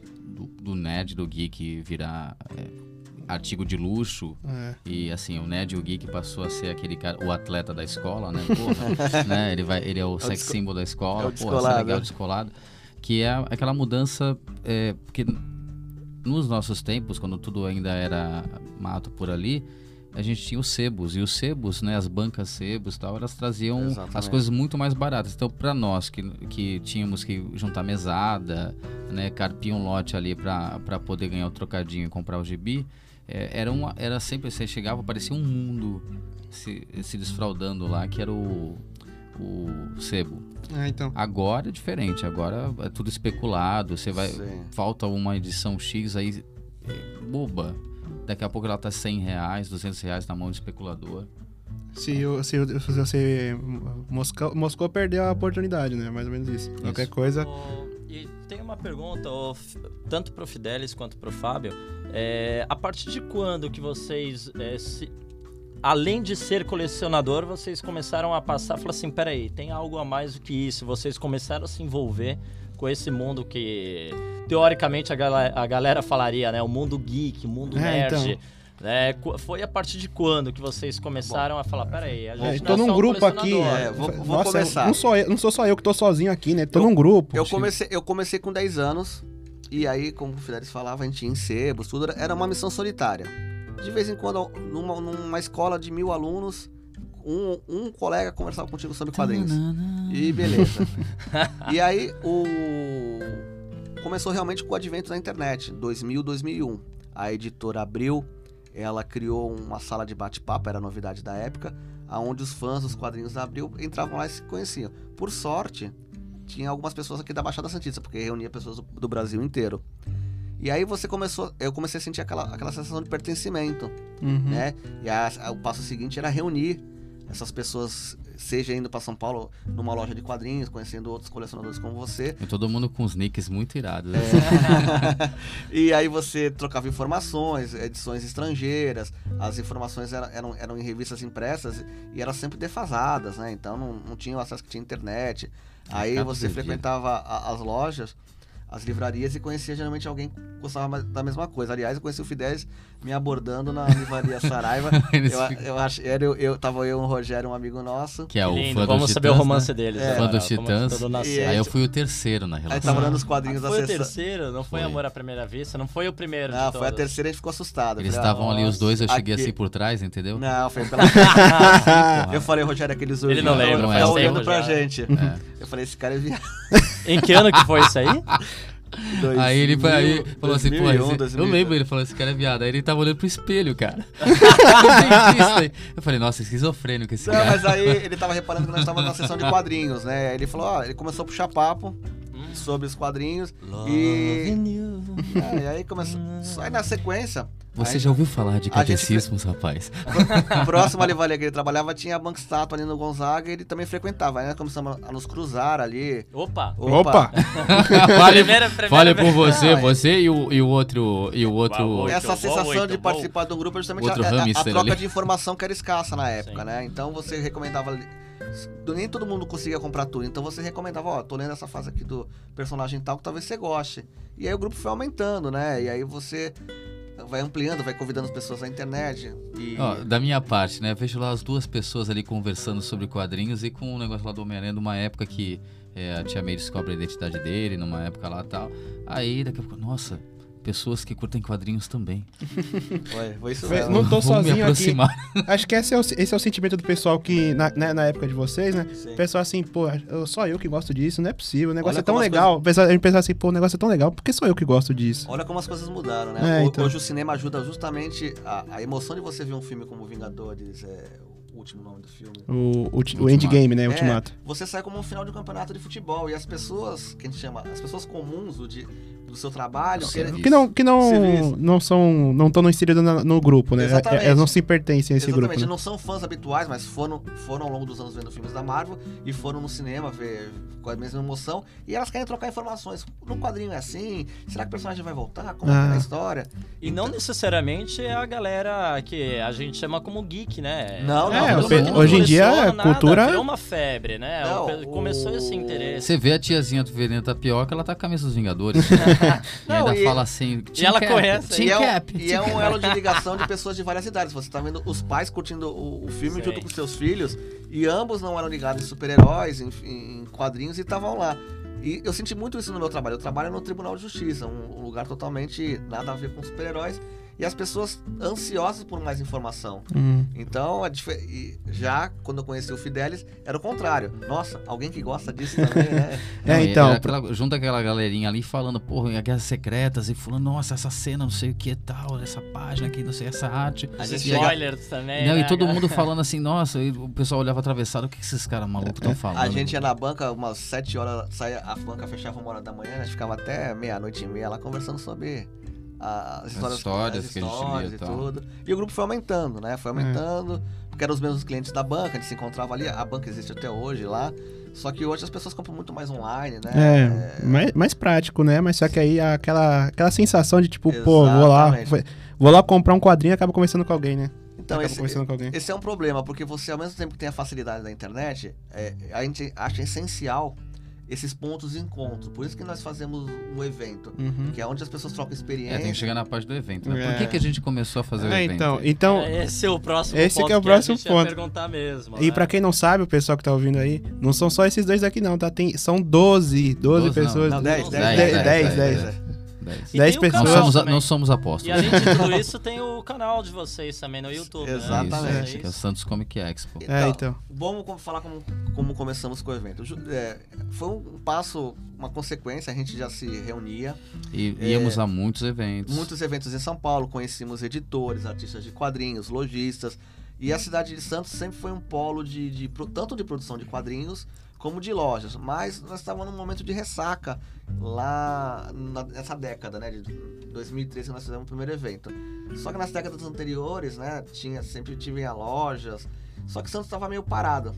do, nerd, do geek virar é, artigo de luxo. É. e assim o nerd e o geek passou a ser aquele cara, o atleta da escola, né? [LAUGHS] Porra, né? Ele vai, ele é o sex desco- symbol da escola, é o porra, é descolado. legal, descolado, que é aquela mudança é, porque nos nossos tempos, quando tudo ainda era mato por ali, a gente tinha os sebos. E os sebos, né, as bancas sebos tal, elas traziam Exatamente. as coisas muito mais baratas. Então, para nós que, que tínhamos que juntar mesada, né, carpir um lote ali para poder ganhar o trocadinho e comprar o gibi, é, era, uma, era sempre, você chegava, parecia um mundo se, se desfraudando lá, que era o, o sebo. É, então. Agora é diferente, agora é tudo especulado, você vai Sim. falta uma edição X aí é, boba. Daqui a pouco ela tá 100 reais, 200 reais na mão do especulador. Se, o- se, o- se você. Moscou, Moscou perdeu a oportunidade, né? Mais ou menos isso. Qualquer coisa. E tem uma pergunta, tanto pro Fidelis quanto pro Fábio. É, a partir de quando que vocês, é, se- além de ser colecionador, vocês começaram a passar, falar assim, peraí, tem algo a mais do que isso. Vocês começaram a se envolver com esse mundo que, teoricamente, a, gala- a galera falaria, né? O mundo geek, o mundo É, nerd. então. Qu- Foi a partir de quando que vocês começaram a falar, peraí, a gente É, não tô é num só um grupo aqui. colecionador." É, vou- vou Nossa, começar. Não, sou eu, não sou só eu que tô sozinho aqui, né? Tô Eu- num grupo. Eu comecei, eu comecei com 10 anos, e aí, como o Fidelis falava, a gente ia em sebos, tudo era- era uma missão solitária. De vez em quando, numa, numa escola de mil alunos, um, um colega conversava contigo sobre quadrinhos. E beleza. [LAUGHS] e aí, o... começou realmente com o advento da internet, 2000, 2001. A editora Abril, ela criou uma sala de bate-papo, era a novidade da época, aonde os fãs dos quadrinhos da Abril entravam lá e se conheciam. Por sorte, tinha algumas pessoas aqui da Baixada Santista, porque reunia pessoas do, do Brasil inteiro. E aí você começou, eu comecei a sentir aquela, aquela sensação de pertencimento, Uhum. né? E a- a- o passo seguinte era reunir essas pessoas, seja indo para São Paulo numa loja de quadrinhos, conhecendo outros colecionadores como você. E todo mundo com os nicks muito irados. né? [LAUGHS] e aí você trocava informações, edições estrangeiras, as informações eram, eram, eram em revistas impressas e eram sempre defasadas, né? Então não, não tinha o acesso que tinha internet. Aí Mercado você frequentava a- as lojas, as livrarias e conhecia geralmente alguém que gostava da mesma coisa. Aliás, eu conheci o Fidesz me abordando na livraria Saraiva. [LAUGHS] Eu, eu acho, era eu, eu tava eu, um Rogério, um amigo nosso. Que é o Lindo, fã vamos dos saber o Titãs, romance né? deles. É. Fã agora, dos Titãs. E Aí eu fui o terceiro na Aí relação. tava olhando os quadrinhos Ah, da foi o terceiro, não foi, Foi. amor à primeira vista, não foi o primeiro. Não, de foi a terceira e a gente ficou assustado. Eles estavam ali os dois, eu cheguei aqui- assim por trás, entendeu? Não, foi pela. [LAUGHS] [LAUGHS] Eu falei, Rogério, aqueles Ele não lembra, tá olhando pra gente. É. Eu falei, esse cara é viado. Em que ano que foi isso aí? Aí ele foi- aí 2000, falou assim, pô, 2001, esse- eu 2002. lembro, ele falou, esse cara é viado. Aí ele tava olhando pro espelho, cara. [LAUGHS] Eu falei, nossa, esquizofrênico esse Não, cara. mas aí ele tava reparando que nós estávamos na sessão de quadrinhos, né? Aí Ele falou, ó, ele começou a puxar papo sobre os quadrinhos. E, é, e aí começou. Aí na sequência, Você aí, já ouviu falar de A gente- catecismos, rapaz? [LAUGHS] próximo ali ali que ele trabalhava, tinha a banca estátua ali no Gonzaga e ele também frequentava. Aí nós começamos a nos cruzar ali. Opa! Opa! Fale, [LAUGHS] Primeira- primeira fale vez. por você, Não, você e o, e o outro. E o outro. Uau, Oito, Essa sensação oito, de participar de um grupo é justamente a, a- a troca ali. de informação que era escassa na época, Sim. né? Então você recomendava. Nem todo mundo conseguia comprar tudo. Então você recomendava, ó, tô lendo essa fase aqui do personagem tal que talvez você goste. E aí o grupo foi aumentando, né? E aí você vai ampliando, vai convidando as pessoas na internet. E... Ó, da minha parte, né? Vejo lá as duas pessoas ali conversando sobre quadrinhos e com o negócio lá do Homem-Aranha, numa época que é, a Tia May descobre a identidade dele, numa época lá tal. Aí daqui a pouco, nossa, pessoas que curtem quadrinhos também. Foi isso mesmo. não tô Vou me sozinho aqui. Acho que esse é, o, esse é o sentimento do pessoal que, na, né, na época de vocês, né? Sim. O pessoal assim, pô, eu- só eu que gosto disso, não é possível. O negócio Olha é tão legal. O pessoal- A gente pensa assim, pô, o negócio é tão legal, por que sou eu que gosto disso? Olha como as coisas mudaram, né? É, então. Hoje o cinema ajuda justamente a, a emoção de você ver um filme como Vingadores, é o último nome do filme. O, o, o endgame, né? É, Ultimato. Você sai como um final de um campeonato de futebol e as pessoas, que a gente chama, as pessoas comuns do, de- do seu trabalho, querem- Que não, que não, Serviço. não são, não estão inseridos na- no grupo, né? Exatamente. Elas não se pertencem a esse Exatamente, grupo. né? não são fãs habituais, mas foram, foram ao longo dos anos vendo filmes da Marvel e foram no cinema ver com a mesma emoção e elas querem trocar informações. No quadrinho é assim? Será que o personagem vai voltar? Como é é Ah. na história? E não necessariamente é a galera que a gente chama como geek, né? Não, não, É, pelo o pe- hoje em dia, a nada, cultura- Virou uma febre, né? Não, Começou o- esse interesse. Você vê a tiazinha do vendendo tapioca, ela tá com a camisa dos Vingadores. [LAUGHS] e [LAUGHS] Não, ainda e- fala assim. E ela "Team Cap, conhece, E é, um, Cap, e é um Cap." elo de ligação de [LAUGHS] pessoas de várias idades. Você tá vendo os pais curtindo o, o filme Sim. junto com seus filhos e ambos não eram ligados em super-heróis, em, em quadrinhos e estavam lá. E eu senti muito isso no meu trabalho. Eu trabalho no Tribunal de Justiça, um, um lugar totalmente nada a ver com super-heróis. E as pessoas ansiosas por mais informação. Hum. Então, já quando eu conheci o Fidelis, era o contrário. Nossa, alguém que gosta disso também, né? [LAUGHS] É, Não, e então. aquela- junta aquela galerinha ali falando, porra, em guerras secretas, e falando, nossa, essa cena, não sei o que tal, essa página aqui, não sei, essa arte. As spoilers também. Não, né, e todo mundo [LAUGHS] falando assim, nossa, e o pessoal olhava atravessado, o que que esses caras malucos estão falando? A gente ia na banca umas 7 horas, saía, a banca fechava uma hora da manhã, a gente ficava até meia-noite e meia lá conversando sobre as histórias, histórias as que a gente lia histórias e tal. tudo. E o grupo foi aumentando, né? Foi aumentando, porque eram os mesmos clientes da banca, a gente se encontrava ali, a banca existe até hoje lá. Só que hoje as pessoas compram muito mais online, né? É, mais, mais prático, né? Mas só que aí aquela, aquela sensação de tipo, pô, vou lá, Exatamente. vou lá comprar um quadrinho e acaba conversando com alguém, né? Então, acaba esse, conversando com alguém. esse é um problema, porque você, ao mesmo tempo que tem a facilidade da internet, é, a gente acha essencial esses pontos de encontro. Por isso que nós fazemos um evento, Uhum. que é onde as pessoas trocam experiência. É, tem que chegar na parte do evento, né? Por É. que, que a gente começou a fazer o É, evento? então, então Esse é o próximo Esse ponto que é o próximo a gente ia ponto. perguntar mesmo. E né? pra quem não sabe, o pessoal que tá ouvindo aí, não são só esses dois aqui não, tá? Tem, são 12, 12 Doze não. pessoas. Não, 10, 10, 10, 10, 10, 10. Dez. E dez tem o pessoas. Não somos, não somos E além de tudo [LAUGHS] isso, tem o canal de vocês também no YouTube. né? Exatamente. Isso, que é o Santos Comic Expo. É, então. Vamos com- falar como, como começamos com o evento. É, foi um passo, uma consequência, a gente já se reunia. E É. íamos a muitos eventos. Muitos eventos em São Paulo, conhecemos editores, artistas de quadrinhos, lojistas. E a cidade de Santos sempre foi um polo de, de tanto de produção de quadrinhos como de lojas. Mas nós estávamos num momento de ressaca lá na- nessa década, né? De 2013 que nós fizemos o primeiro evento. Só que nas décadas anteriores, né? Tinha, sempre tinha lojas. Só que Santos estava meio parado.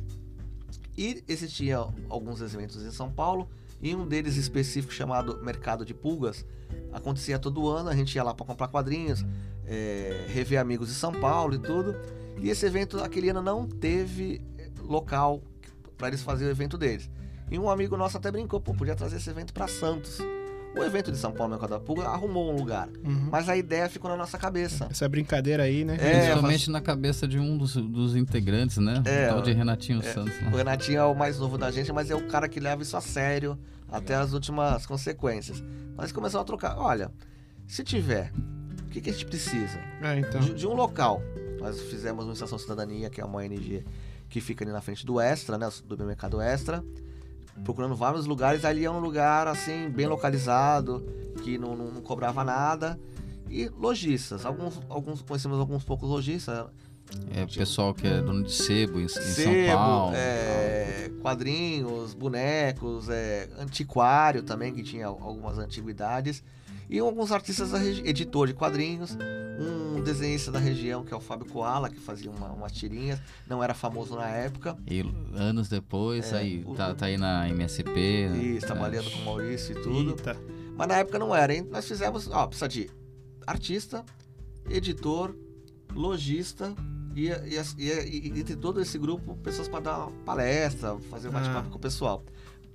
E existiam alguns eventos em São Paulo. E um deles específico chamado Mercado de Pulgas acontecia todo ano. A gente ia lá para comprar quadrinhos, é, rever amigos de São Paulo e tudo. E esse evento, aquele ano, não teve local para eles fazerem o evento deles. E um amigo nosso até brincou, pô, podia trazer esse evento para Santos. O evento de São Paulo, Mercado da Pulga, arrumou um lugar. Uhum. Mas a ideia ficou na nossa cabeça. Essa brincadeira aí, né? É, Principalmente na cabeça de um dos, dos integrantes, né? É, o tal de Renatinho é. Santos. O Lá. Renatinho é o mais novo da gente, mas é o cara que leva isso a sério até as últimas consequências. Nós começamos a trocar. Olha, se tiver, o que, que a gente precisa? É, então. De, de um local. Nós fizemos uma Estação Cidadania, que é uma ONG que fica ali na frente do Extra, né? Do mercado Extra. Procurando vários lugares. Ali é um lugar, assim, bem localizado. que não, não- não cobrava nada. E lojistas, alguns, alguns conhecemos alguns poucos lojistas. É, pessoal que é dono de sebo em, em Sebo, São Paulo. é, quadrinhos, bonecos, é, antiquário também, que tinha algumas antiguidades. E alguns artistas, editor de quadrinhos, um desenhista da região, que é o Fábio Koala, que fazia uma, umas tirinhas, não era famoso na época. E anos depois, É, aí, o- tá, tá aí na MSP. E né? trabalhando com o Maurício e tudo. Eita. Mas na época não era, hein? Nós fizemos, ó, precisa de artista, editor, lojista e, e, e, e, e de todo esse grupo, pessoas para dar uma palestra, fazer um bate-papo Ah. com o pessoal.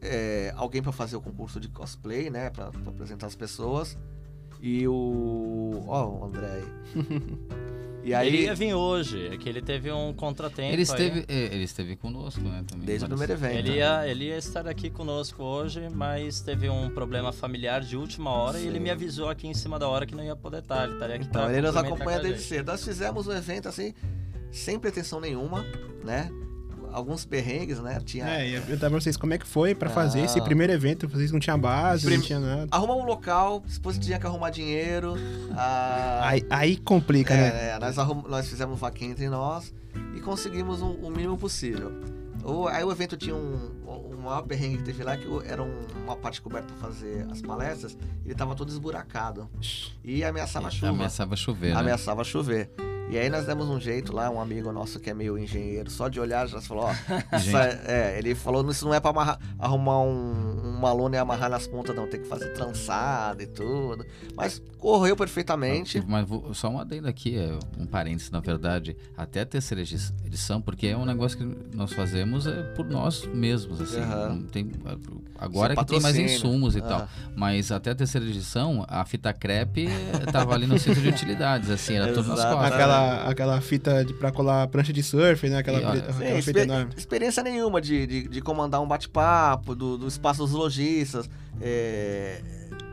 É, alguém para fazer o concurso de cosplay, né? Para apresentar as pessoas. E o. Ó, o André aí. [LAUGHS] E aí, Ele ia vir hoje, é que ele teve um contratempo. Ele aí. esteve, é, ele esteve conosco, né? Também, desde o primeiro evento. Ele ia, ele ia estar aqui conosco hoje, mas teve um problema familiar de última hora e ele Sim. me avisou aqui em cima da hora que não ia poder estar. Ele estaria aqui Então, pra ele nos acompanha desde cedo. Nós fizemos um evento assim, sem pretensão nenhuma, né? Alguns perrengues, né? Tinha. É, ia perguntar pra vocês como é que foi pra fazer esse Ah. primeiro evento. Vocês não tinham base, Prim- não tinha nada. Arrumamos um local, depois tinha que arrumar dinheiro. ah, Aí, aí complica, né? é, é, nós, arrum- nós fizemos vaquinha entre nós e conseguimos um- o mínimo possível. O, aí o evento tinha um, o maior perrengue que teve lá, que o- era um- uma parte coberta para fazer as palestras, ele tava todo esburacado. E ameaçava chuva. Ameaçava chover, né? Ameaçava chover. E aí nós demos um jeito lá, um amigo nosso que é meio engenheiro, só de olhar já falou, ó, [LAUGHS] é, é, ele falou, isso não é pra amarrar- arrumar um, uma lona e amarrar nas pontas, não, tem que fazer trançada e tudo. Mas correu perfeitamente. Mas vou- só um adendo aqui, é um parênteses, na verdade, até a terceira edi- edição, porque é um negócio que nós fazemos é por nós mesmos, assim. Não tem, agora Sem que tem mais insumos e Ah. tal. Mas até a terceira edição, a fita crepe tava ali no centro de utilidades, assim, era tudo nas costas. Aquela, aquela fita de, pra colar prancha de surf, né? Aquela, E, olha, aquela Sim, fita enorme. experiência nenhuma de, de, de comandar um bate-papo, do, do espaço dos lojistas. É,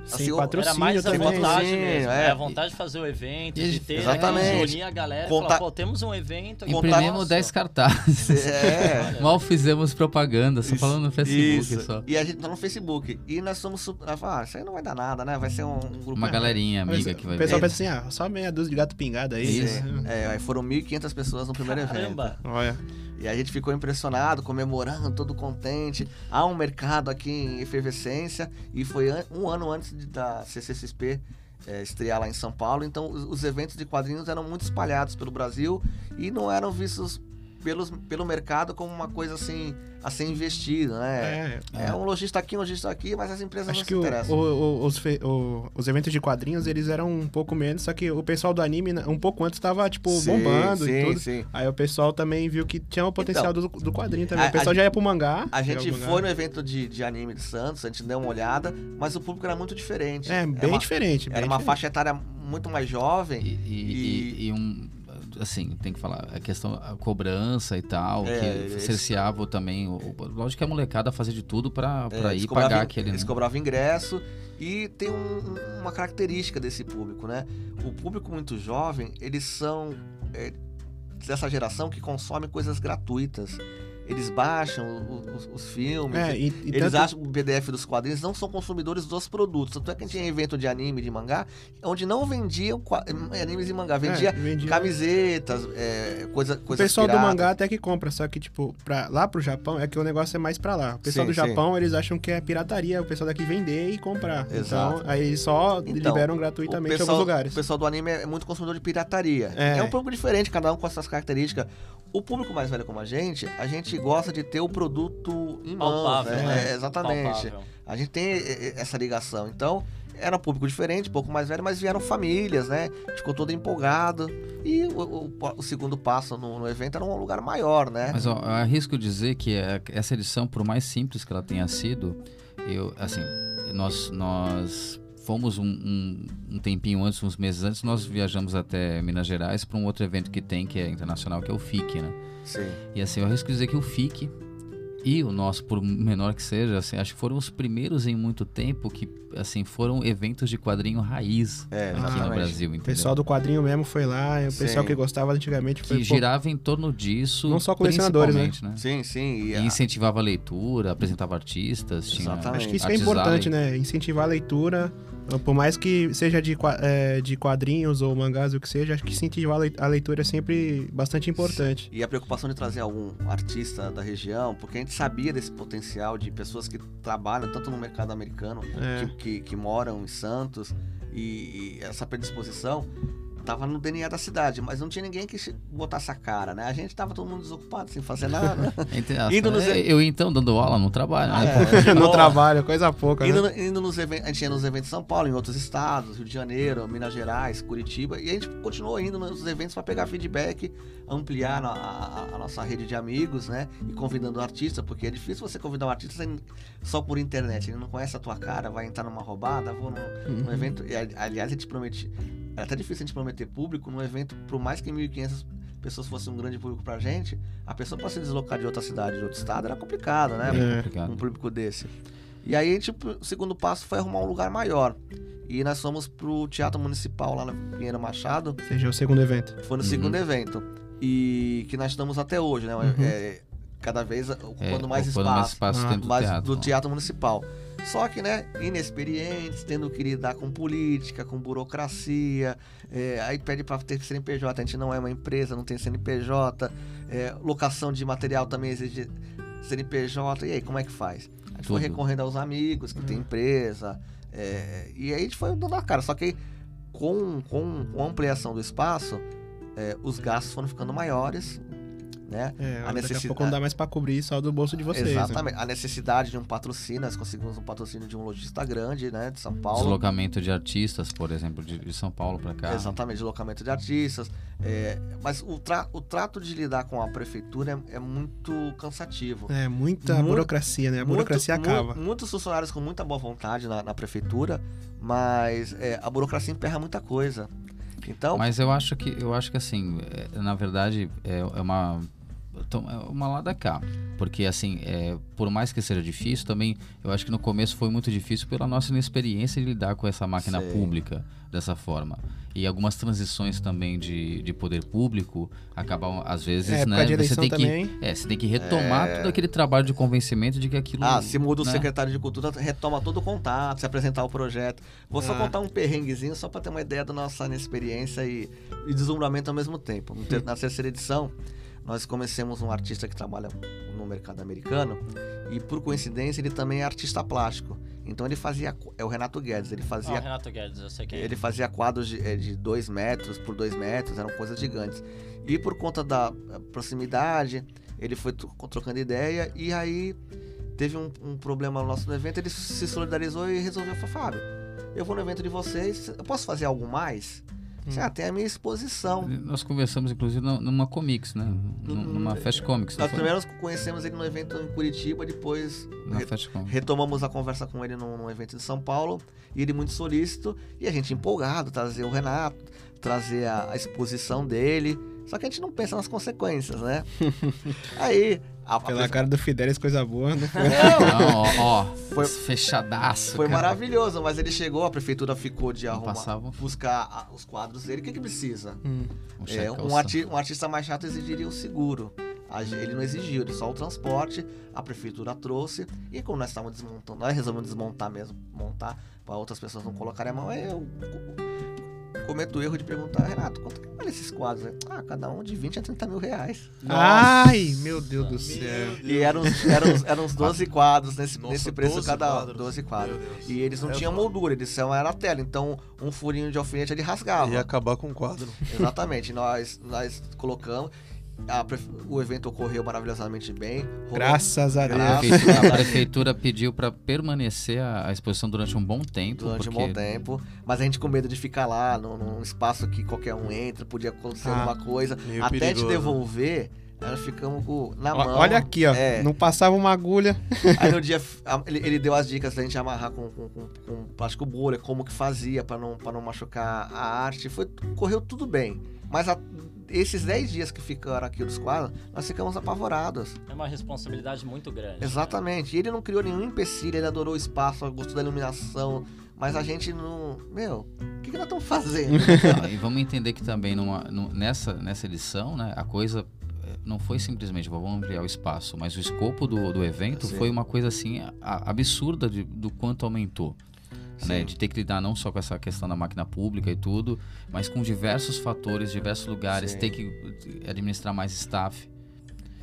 Sem o- patrocínio Era mais a também. vontade Patrocínio, mesmo, é. é. a vontade de fazer o evento, de ter, Exatamente. né, unir a galera, Conta- falar, pô, temos um evento aqui. Imprimimos nossa. 10 cartazes. [LAUGHS] É. Mal fizemos propaganda, só Isso, falando no Facebook isso. só. E a gente tá no Facebook. E nós somos. ah, isso aí não vai dar nada, né? Vai ser um, um grupo. Uma galerinha amiga que vai O pessoal ver. pensa assim, ah, só meia dúzia de gato pingado aí. Isso. né? É, aí foram 1.500 pessoas no primeiro evento. Caramba! Olha. E a gente ficou impressionado, comemorando, todo contente. Há um mercado aqui em efervescência e foi um ano antes de, da CCXP é, estrear lá em São Paulo. Então os, os eventos de quadrinhos eram muito espalhados pelo Brasil e não eram vistos pelos, pelo mercado como uma coisa assim a ser investida, né? É, É, um lojista aqui, um lojista aqui, mas as empresas Acho não que se interessam. o- o- os, fe- o- os eventos de quadrinhos, eles eram um pouco menos, só que o pessoal do anime, né, um pouco antes, tava, tipo, Sim, bombando sim, e tudo. sim. Aí o pessoal também viu que tinha o potencial do, do quadrinho também. a- o pessoal a- já ia pro mangá. A gente pro foi mangá. no evento de, de anime de Santos, a gente deu uma olhada, mas o público era muito diferente. É, Era bem uma- diferente. Era bem uma diferente. faixa etária muito mais jovem. E, e- e- e um. Assim, tem que falar, a questão, a cobrança e tal, É, que cerceava também. O, o- lógico que a molecada fazia de tudo pra, É, ir pagar aquele. Eles né? cobravam ingresso e tem um- uma característica desse público, né? O público muito jovem, eles são é, dessa geração que consome coisas gratuitas. Eles baixam o- os, os filmes. É, e, e Eles tanto- acham o PDF dos quadrinhos não são consumidores dos produtos. Tanto é que a gente tinha evento de anime, de mangá, onde não vendiam qua- animes e mangá, vendia é, vendia- camisetas, é, coisa, O coisas pessoal do mangá até que compra, só que, tipo, pra, lá pro Japão é que o negócio é mais pra lá. O pessoal Sim, do sim. Japão, eles acham que é pirataria, o pessoal daqui vender e comprar. Exato. Então, aí eles só Então, liberam O gratuitamente em pessoal, alguns lugares. o pessoal do anime é muito consumidor de pirataria. É. É. um pouco diferente, cada um com as suas características. O público mais velho como a gente, a gente gosta de ter o produto em mãos. Palpável, né? né? É, exatamente. Palpável. A gente tem essa ligação. Então, era um público diferente, um pouco mais velho, mas vieram famílias, né? Gente Ficou todo empolgado. E o, o- o segundo passo no, no evento era um lugar maior, né? Mas ó, eu arrisco dizer que é- essa edição, por mais simples que ela tenha sido, eu, assim, nós, nós fomos um, um, um tempinho antes, uns meses antes, nós viajamos até Minas Gerais para um outro evento que tem, que é internacional, que é o FIC, né? Sim. E assim, eu arrisco dizer que o FIC e o nosso, por menor que seja, assim, acho que foram os primeiros em muito tempo que, assim, foram eventos de quadrinho raiz É, aqui no. Brasil, O entendeu? pessoal do quadrinho mesmo foi lá, e o pessoal Sim. que gostava antigamente foi que pô, girava em torno disso, Não só colecionadores, né? principalmente, Sim, sim. E E a- incentivava a leitura, apresentava artistas, tinha Exatamente. Acho que isso é importante, né? Incentivar a leitura Por mais que seja de, é, de quadrinhos ou mangás, o que seja, acho que incentivar lei- a leitura é sempre bastante importante. E a preocupação de trazer algum artista da região, porque a gente sabia desse potencial de pessoas que trabalham tanto no mercado americano, É. que, que, que moram em Santos, e, e essa predisposição tava no DNA da cidade, mas não tinha ninguém que botasse a cara, né? A gente tava todo mundo desocupado, sem fazer nada. [LAUGHS] [LAUGHS] Indo nos- é, Eu então dando aula no trabalho, né? É, [LAUGHS] no trabalho, coisa pouca, né? Indo, no- indo nos eventos, a gente ia nos eventos em São Paulo, em outros estados, Rio de Janeiro, Minas Gerais, Curitiba, e a gente continuou indo nos eventos para pegar feedback, ampliar a, a- a nossa rede de amigos, né? E convidando o artista, porque é difícil você convidar um artista sem- só por internet. Ele não conhece a tua cara, vai entrar numa roubada, vou num, num evento. E, ali- aliás, a gente promete. É até difícil a gente prometer público num evento, por mais que 1.500 pessoas fosse um grande público pra gente, a pessoa para se deslocar de outra cidade, de outro estado, era complicado, né? É. Complicado. um público desse. E aí, tipo, o segundo passo foi arrumar um lugar maior. E nós fomos pro Teatro Municipal lá no Pinheiro Machado. Seja o segundo evento. Foi no Uhum. segundo evento. E que nós estamos até hoje, né? É, cada vez ocupando É, mais ocupando mais espaço. espaço Ah, dentro do mais teatro. do Teatro Municipal. Só que, né, inexperientes, tendo que lidar com política, com burocracia, é, aí pede para ter CNPJ, a gente não é uma empresa, não tem CNPJ, é, locação de material também exige CNPJ, e aí, como é que faz? A gente foi Tudo. recorrendo aos amigos que tem empresa, é, e aí a gente foi dando a cara, só que com, com, com a ampliação do espaço, é, os gastos foram ficando maiores, né? É, A daqui a necessidade- pouco não dá mais pra cobrir só do bolso de vocês. né? Exatamente. A necessidade de um patrocínio, nós conseguimos um patrocínio de um lojista grande, né, de São Paulo. Deslocamento de artistas, por exemplo, de, de São Paulo para cá. Exatamente, deslocamento de artistas. é, mas o, tra- o trato de lidar com a prefeitura é, é muito cansativo. É, muita Muito- burocracia, né? A Muito- burocracia mu- acaba. muitos funcionários com muita boa vontade na, na prefeitura, mas é, a burocracia emperra muita coisa. Então, Mas eu acho que eu acho que assim, é, na verdade é, é uma uma lá da cá, porque assim, é, por mais que seja difícil, também eu acho que no começo foi muito difícil pela nossa inexperiência de lidar com essa máquina pública dessa forma. E algumas transições também de, de poder público acabam às vezes, É, né? você tem também. que é, você tem que retomar todo aquele trabalho de convencimento de que aquilo ah, se muda o né? secretário de cultura, retoma todo o contato, se apresentar o projeto. Vou só Ah. contar um perrenguezinho só para ter uma ideia da nossa inexperiência e, e deslumbramento ao mesmo tempo. Na terceira edição, nós conhecemos um artista que trabalha no mercado americano e, por coincidência, ele também é artista plástico. Então ele fazia. É o Renato Guedes, ele Ah, fazia Renato Guedes, eu sei é. Ele fazia quadros de, eh, de dois metros por dois metros, eram coisas gigantes. E por conta da eh, proximidade, ele foi tro- trocando ideia e aí teve um, um problema no nosso evento, ele se solidarizou e resolveu, falou, Fábio, eu vou no evento de vocês, eu posso fazer algo mais? Ah, tem a minha exposição. Nós conversamos, inclusive, nu- numa Comics, né? Num- Numa Fast Comics. Nós primeiro conhecemos ele no evento em Curitiba, depois Na re- retomamos a conversa com ele num, num evento em São Paulo, e ele muito solícito, e a gente empolgado, trazer o Renato, trazer a, a exposição dele. Só que a gente não pensa nas consequências, né? [LAUGHS] Aí, a, a Pela prefe- cara do Fidelis, coisa boa. Não foi? [LAUGHS] Não, ó, ó, Foi- fechadaço. foi cara. maravilhoso, mas ele chegou, a prefeitura ficou de arrumar, passava. buscar a- os quadros dele. O que, que precisa? Hum. Um É, um, arti- um artista mais chato exigiria o seguro. A ge- Ele não exigiu, ele só o transporte, a prefeitura trouxe. E como nós estávamos desmontando, nós resolvemos desmontar mesmo, montar para outras pessoas não colocarem a mão. Eu cometo o erro de perguntar, Renato, quanto que vale esses quadros? aí?" Ah, cada um de 20 a 30 mil reais. Ai, meu Deus do céu. E eram, uns- eram, eram uns [LAUGHS] 12 quadros nesse, Nossa, nesse preço 12 cada um. quadros. 12 quadros. Deus. E eles não É tinham moldura, eles são era tela. Então, um furinho de alfinete ele rasgava. Ia acabar com o quadro. Exatamente, nós, nós colocamos. A o evento ocorreu maravilhosamente bem. rolou- Graças a Deus. prefeitura, a prefeitura pediu para permanecer a, a exposição durante um bom tempo. Durante porque um bom tempo, mas a gente com medo de ficar lá num, num espaço que qualquer um entra, podia acontecer Ah, alguma coisa. Até te perigoso. devolver, nós ficamos com, na mão. Olha aqui, ó. É. Não passava uma agulha. Aí no dia, [LAUGHS] ele, ele deu as dicas da gente amarrar com, com, com, com plástico bolha, como que fazia para não, pra não machucar a arte. Foi, correu tudo bem. Mas a- esses 10 dias que ficaram aqui dos quadros, nós ficamos apavorados. É uma responsabilidade muito grande. né? Exatamente. E ele não criou nenhum empecilho, ele adorou o espaço, gostou da iluminação. Mas a gente não. Meu, o que, que nós estamos fazendo? [LAUGHS] [LAUGHS] E vamos entender que também numa- nu- nessa, nessa edição, né, a coisa eh, não foi simplesmente vamos ampliar o espaço, mas o escopo do, do evento Sim. foi uma coisa assim a- absurda de- do quanto aumentou. Né? De ter que lidar não só com essa questão da máquina pública e tudo, mas com diversos fatores, diversos lugares, Sim. ter que administrar mais staff.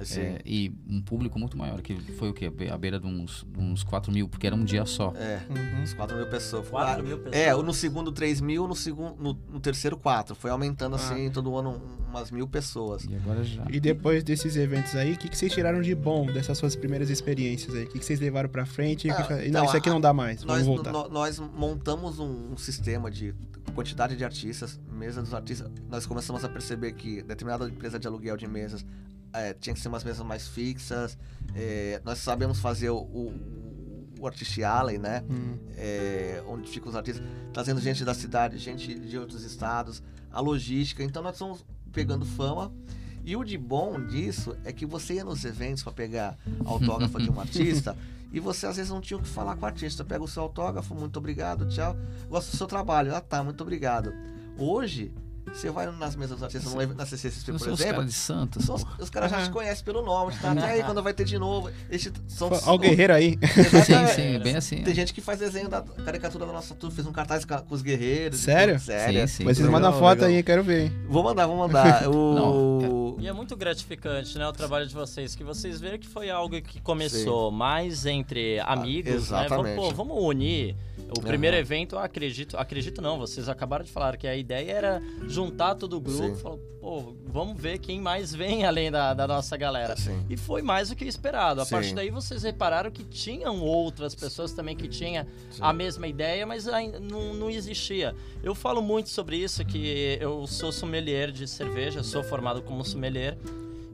Assim, é, e um público muito maior, que foi o quê? A beira de uns, de uns 4 mil, porque era um dia só. é, Uhum. uns 4 mil pessoas. 4 mil pessoas. É, no segundo 3 mil, no, segundo, no, no terceiro 4. Foi aumentando assim, todo ano um- umas mil pessoas. E agora já. E depois desses eventos aí, o que, que vocês tiraram de bom dessas suas primeiras experiências aí? O que, que vocês levaram pra frente? Ah, Que então, não, isso aqui a- não dá mais, Nós, vamos voltar. nós montamos um, um sistema de quantidade de artistas, mesa dos artistas. Nós começamos a perceber que determinada empresa de aluguel de mesas eh, tinha que ser umas mesas mais fixas. Eh, nós sabemos fazer o, o, o Artist Alley, né? Hum. é, onde ficam os artistas, trazendo gente da cidade, gente de outros estados, a logística. Então nós estamos pegando fama. E o de bom disso é que você ia nos eventos para pegar autógrafo de um [LAUGHS] artista e você às vezes não tinha o que falar com o artista. Pega o seu autógrafo, muito obrigado, tchau. Gosto do seu trabalho. Ah, tá, muito obrigado. Hoje, você vai nas mesas dos artistas, no- na CCXP, Não por exemplo, caras de Santos. são os, os caras já te conhecem pelo nome, tá? Até aí quando vai ter de novo. Eles são, Ó o guerreiro aí. [LAUGHS] Sim, sim, bem assim. Tem gente que faz desenho da caricatura da nossa turma, fez um cartaz com com os guerreiros. Sério? tudo. Sério. Sim, sim. Mas vocês mandam foto legal. aí, eu quero ver, hein? Vou mandar, vou mandar. [LAUGHS] O... E é muito gratificante, né, o trabalho de vocês, que vocês veem que foi algo que começou mais entre amigos, né? Vamos, exatamente. pô, vamos unir. O primeiro Aham. evento, acredito, acredito não, vocês acabaram de falar que a ideia era juntar todo o grupo, Sim. falar, pô, vamos ver quem mais vem [LAUGHS] além da, da nossa galera. Assim. E foi mais do que esperado. A Sim. partir daí vocês repararam que tinham outras pessoas também que tinham a mesma ideia, mas ainda não, não existia. Eu falo muito sobre isso, que eu sou sommelier de cerveja, sou formado como sommelier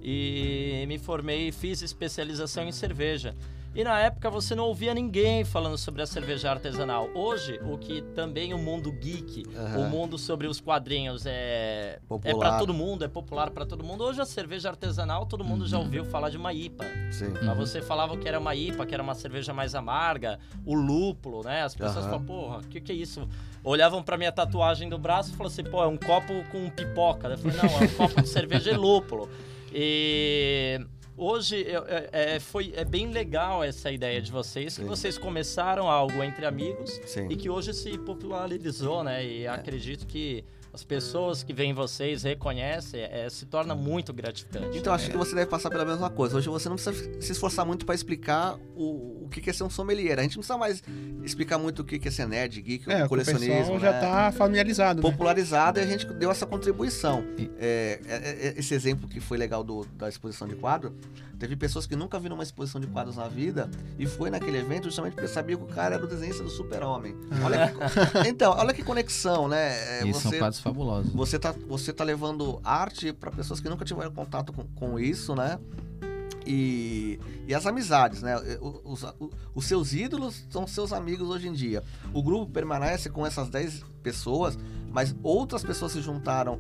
e me formei e fiz especialização em cerveja. E na época você não ouvia ninguém falando sobre a cerveja artesanal. Hoje, o que também o mundo geek, Aham. o mundo sobre os quadrinhos é é Popular. para todo mundo, é popular para todo mundo. Hoje a cerveja artesanal, todo mundo já ouviu falar de uma IPA. Sim. Mas você falava que era uma IPA, que era uma cerveja mais amarga, o lúpulo, né? As pessoas Aham. falam, porra, o que, que é isso? Olhavam pra minha tatuagem do braço e falavam assim, pô, é um copo com pipoca. Eu falei, não, é um copo de cerveja e lúpulo. E hoje é, é, foi, é bem legal essa ideia de vocês, que Sim. vocês começaram algo entre amigos Sim. e que hoje se popularizou, né? E acredito que as pessoas que veem vocês reconhecem, é, se torna muito gratificante. Então acho que você deve passar pela mesma coisa. Hoje você não precisa se esforçar muito para explicar o, o que é ser um sommelier. A gente não precisa mais explicar muito o que é ser nerd, geek, É, o colecionismo. pessoal já né? tá familiarizado, né? popularizado e a gente deu essa contribuição. E- É, é, é, esse exemplo que foi legal do- da exposição de quadro, teve pessoas que nunca viram uma exposição de quadros na vida e foi naquele evento justamente porque sabia que o cara era o desenhista do super-homem. Olha que- [LAUGHS] então, olha que conexão, né? É, E são você, quadros fabulosos. você, tá, você tá levando arte para pessoas que nunca tiveram contato com, com isso, né? E, e as amizades, né? Os, os- os seus ídolos são seus amigos hoje em dia. O grupo permanece com essas 10 pessoas, mas outras pessoas se juntaram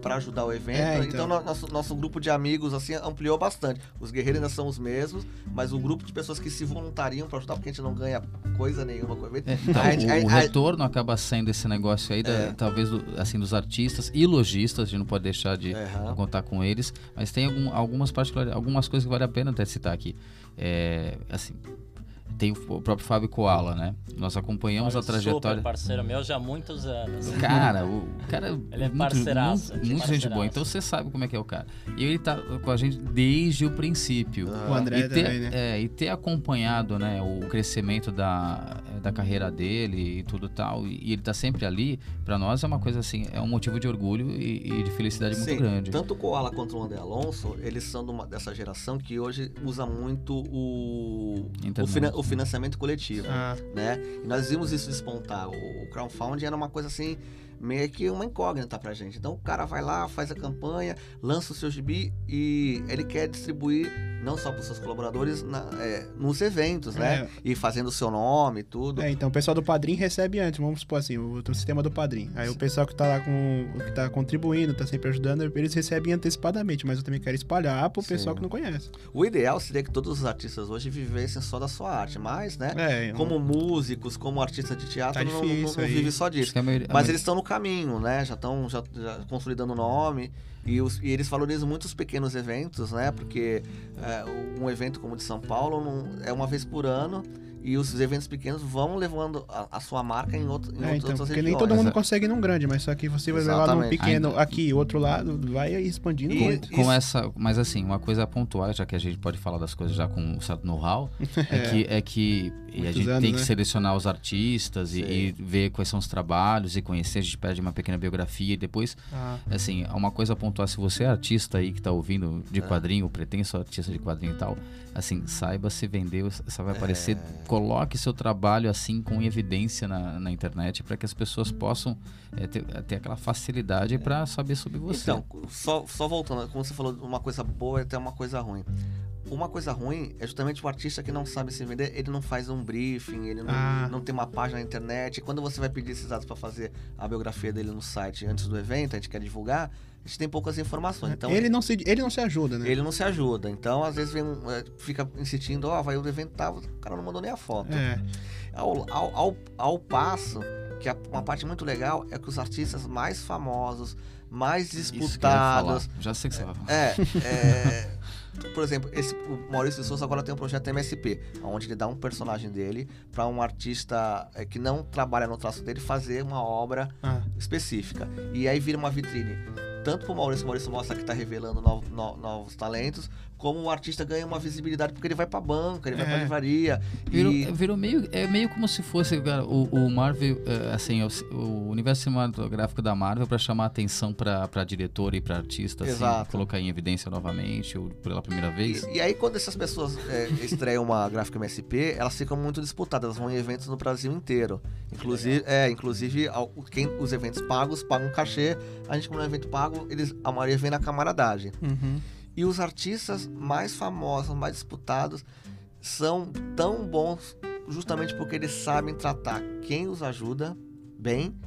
para ajudar o evento. É, então, então. no- nosso, nosso grupo de amigos assim ampliou bastante. Os guerreiros ainda são os mesmos, mas o grupo de pessoas que se voluntariam para ajudar, porque a gente não ganha coisa nenhuma com o evento. É, então, A gente- o, o a- a- retorno acaba sendo esse negócio aí, da- É. talvez do- assim dos artistas e lojistas, a gente não pode deixar de Aham. contar com eles, mas tem algum- algumas particularidades, algumas coisas que vale a pena até citar aqui. É, assim, tem o, próprio Fábio Koala, né? Nós acompanhamos a Super trajetória. parceiro meu já há muitos anos. Cara, o cara Ele é muito, parceiraço, muito, muito gente parceiraço. boa. Então você sabe como é que é o cara. E ele tá com a gente desde o princípio. O André e ter, também, né? é, e ter acompanhado né, o crescimento da, da carreira dele e tudo tal, e, e ele tá sempre ali, pra nós é uma coisa assim, é um motivo de orgulho e, e de felicidade muito Sim, grande. tanto o Koala quanto o André Alonso, eles são de uma- dessa geração que hoje usa muito o, o, finan- o financiamento coletivo, Ah, né? E nós vimos isso despontar. O, o crowdfunding era uma coisa assim, meio que uma incógnita pra gente. Então o cara vai lá, faz a campanha, lança o seu gibi e ele quer distribuir não só para os seus colaboradores na- é, nos eventos, né? E fazendo o seu nome e tudo. É, então o pessoal do Padrim recebe antes, vamos supor assim, o, o sistema do Padrim. Aí o pessoal que tá lá com. que tá contribuindo, tá sempre ajudando, eles recebem antecipadamente, mas eu também quero espalhar pro Sim. pessoal que não conhece. O ideal seria que todos os artistas hoje vivessem só da sua arte, mas, né? É, Como músicos, como artistas de teatro, Tá não, não, difícil não aí. vive só disso. a Mas maioria- eles estão no caminho, né? Já estão já, já consolidando o nome. E, os- e eles valorizam muito os pequenos eventos, né? Porque é, um evento como o de São Paulo não- é uma vez por ano e os eventos pequenos vão levando a, a sua marca em, outro, em É, outras então, outras porque nem regiões. todo mundo é. consegue ir num grande, mas só que você vai levar num pequeno Ainda- aqui, outro lado, vai expandindo E- muito. Com Isso- essa, mas assim, uma coisa a pontuar, já que a gente pode falar das coisas já com um certo know-how, [LAUGHS] é. que é que e a gente anos, tem que né? selecionar os artistas e, e ver quais são os trabalhos e conhecer, a gente pede uma pequena biografia e depois, Ah, assim, uma coisa a pontuar, se você é artista aí que tá ouvindo de quadrinho, ou pretenso artista de quadrinho e tal, assim, saiba se vender, você vai aparecer, coloque seu trabalho assim com evidência na, na internet para que as pessoas possam é, ter, ter aquela facilidade para saber sobre você. Então, só, só voltando, como você falou, uma coisa boa e até uma coisa ruim. Uma coisa ruim é justamente o artista que não sabe se vender, ele não faz um briefing, ele não, Ah. não tem uma página na internet. Quando você vai pedir esses dados para fazer a biografia dele no site antes do evento, a gente quer divulgar, a gente tem poucas informações. Então, ele, não se, ele não se ajuda, né? ele não se ajuda. Então, às vezes, vem, é, fica insistindo, ó, vai o evento tá, o cara não mandou nem a foto. É. Ao, ao, ao, ao passo que a- uma parte muito legal é que os artistas mais famosos, mais Isso que eu ia falar. disputados, Já sei que você vai falar. é, é, [LAUGHS] por exemplo, esse, o Maurício de Souza agora tem um projeto MSP, onde ele dá um personagem dele para um artista é, que não trabalha no traço dele fazer uma obra Ah, específica. E aí vira uma vitrine. Tanto pro Maurício, o Maurício mostra que tá revelando novo- no- novos talentos, como o artista ganha uma visibilidade porque ele vai pra banca, ele vai pra É. livraria. Virou, e... virou meio, é meio como se fosse cara, o, o Marvel, é, assim, o, o universo cinematográfico da Marvel para chamar atenção para para diretor e para artista, assim, Exato. colocar em evidência novamente ou pela primeira vez. E, e aí, quando essas pessoas é, [LAUGHS] estreiam uma gráfica MSP, elas ficam muito disputadas, elas vão em eventos no Brasil inteiro. Inclusive, é, inclusive quem, os eventos pagos pagam cachê, a gente, como é um evento pago, eles, a maioria vem na camaradagem. uhum. E os artistas mais famosos, mais disputados, são tão bons justamente porque eles sabem tratar quem os ajuda bem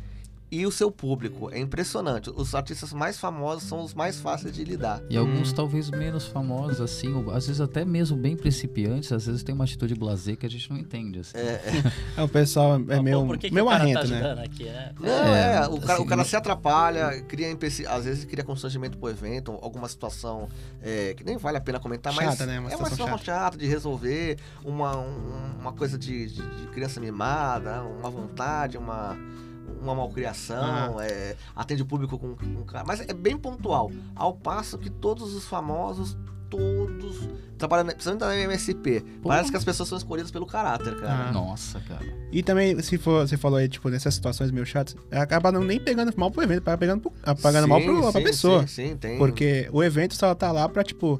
e o seu público. É impressionante. Os artistas mais famosos são os mais fáceis de lidar. E alguns Hum. talvez menos famosos, assim, ou às vezes até mesmo bem principiantes, às vezes tem uma atitude blasé que a gente não entende, assim. É, [LAUGHS] o pessoal é Mas, meio, pô, por que que meio o cara arrento, tá né? aqui, né? Não, é, É, o, cara, assim, o cara não- se atrapalha, cria às vezes cria constrangimento pro evento, alguma situação é, que nem vale a pena comentar, mas Chata, né? Uma é uma situação situação chata de resolver, uma, um- uma coisa de, de- de criança mimada, uma vontade, uma, uma malcriação, Ah. é, atende o público com, com cara, mas é bem pontual, ao passo que todos os famosos, todos trabalham, principalmente na MSP, parece que as pessoas são escolhidas pelo caráter, cara. Ah. Nossa, cara. E também, se for, você falou aí, tipo, nessas situações meio chatas, acaba não nem pegando mal pro evento, acaba pegando pagando mal pro, Sim, pra sim, pessoa. Sim, sim, tem. Porque o evento só tá lá pra, tipo,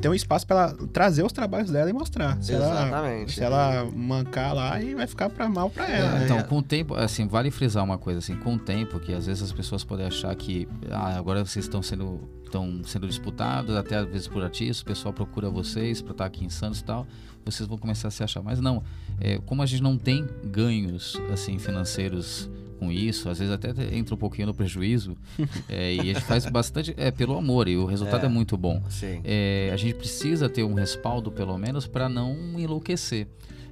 ter um espaço pra ela trazer os trabalhos dela e mostrar. Se ela, Exatamente. se ela mancar lá, e vai ficar pra mal pra ela. né? Então, com o tempo, assim, vale frisar uma coisa, assim, com o tempo, que às vezes as pessoas podem achar que ah, agora vocês estão sendo, estão sendo disputados, até às vezes por artistas, o pessoal procura vocês para estar aqui em Santos e tal, vocês vão começar a se achar. Mas não, é, como a gente não tem ganhos, assim, financeiros com isso, às vezes até entra um pouquinho no prejuízo, [LAUGHS] é, e a gente faz bastante é, pelo amor, e o resultado é, É. muito bom. Sim. É, a gente precisa ter um respaldo, pelo menos, para não enlouquecer.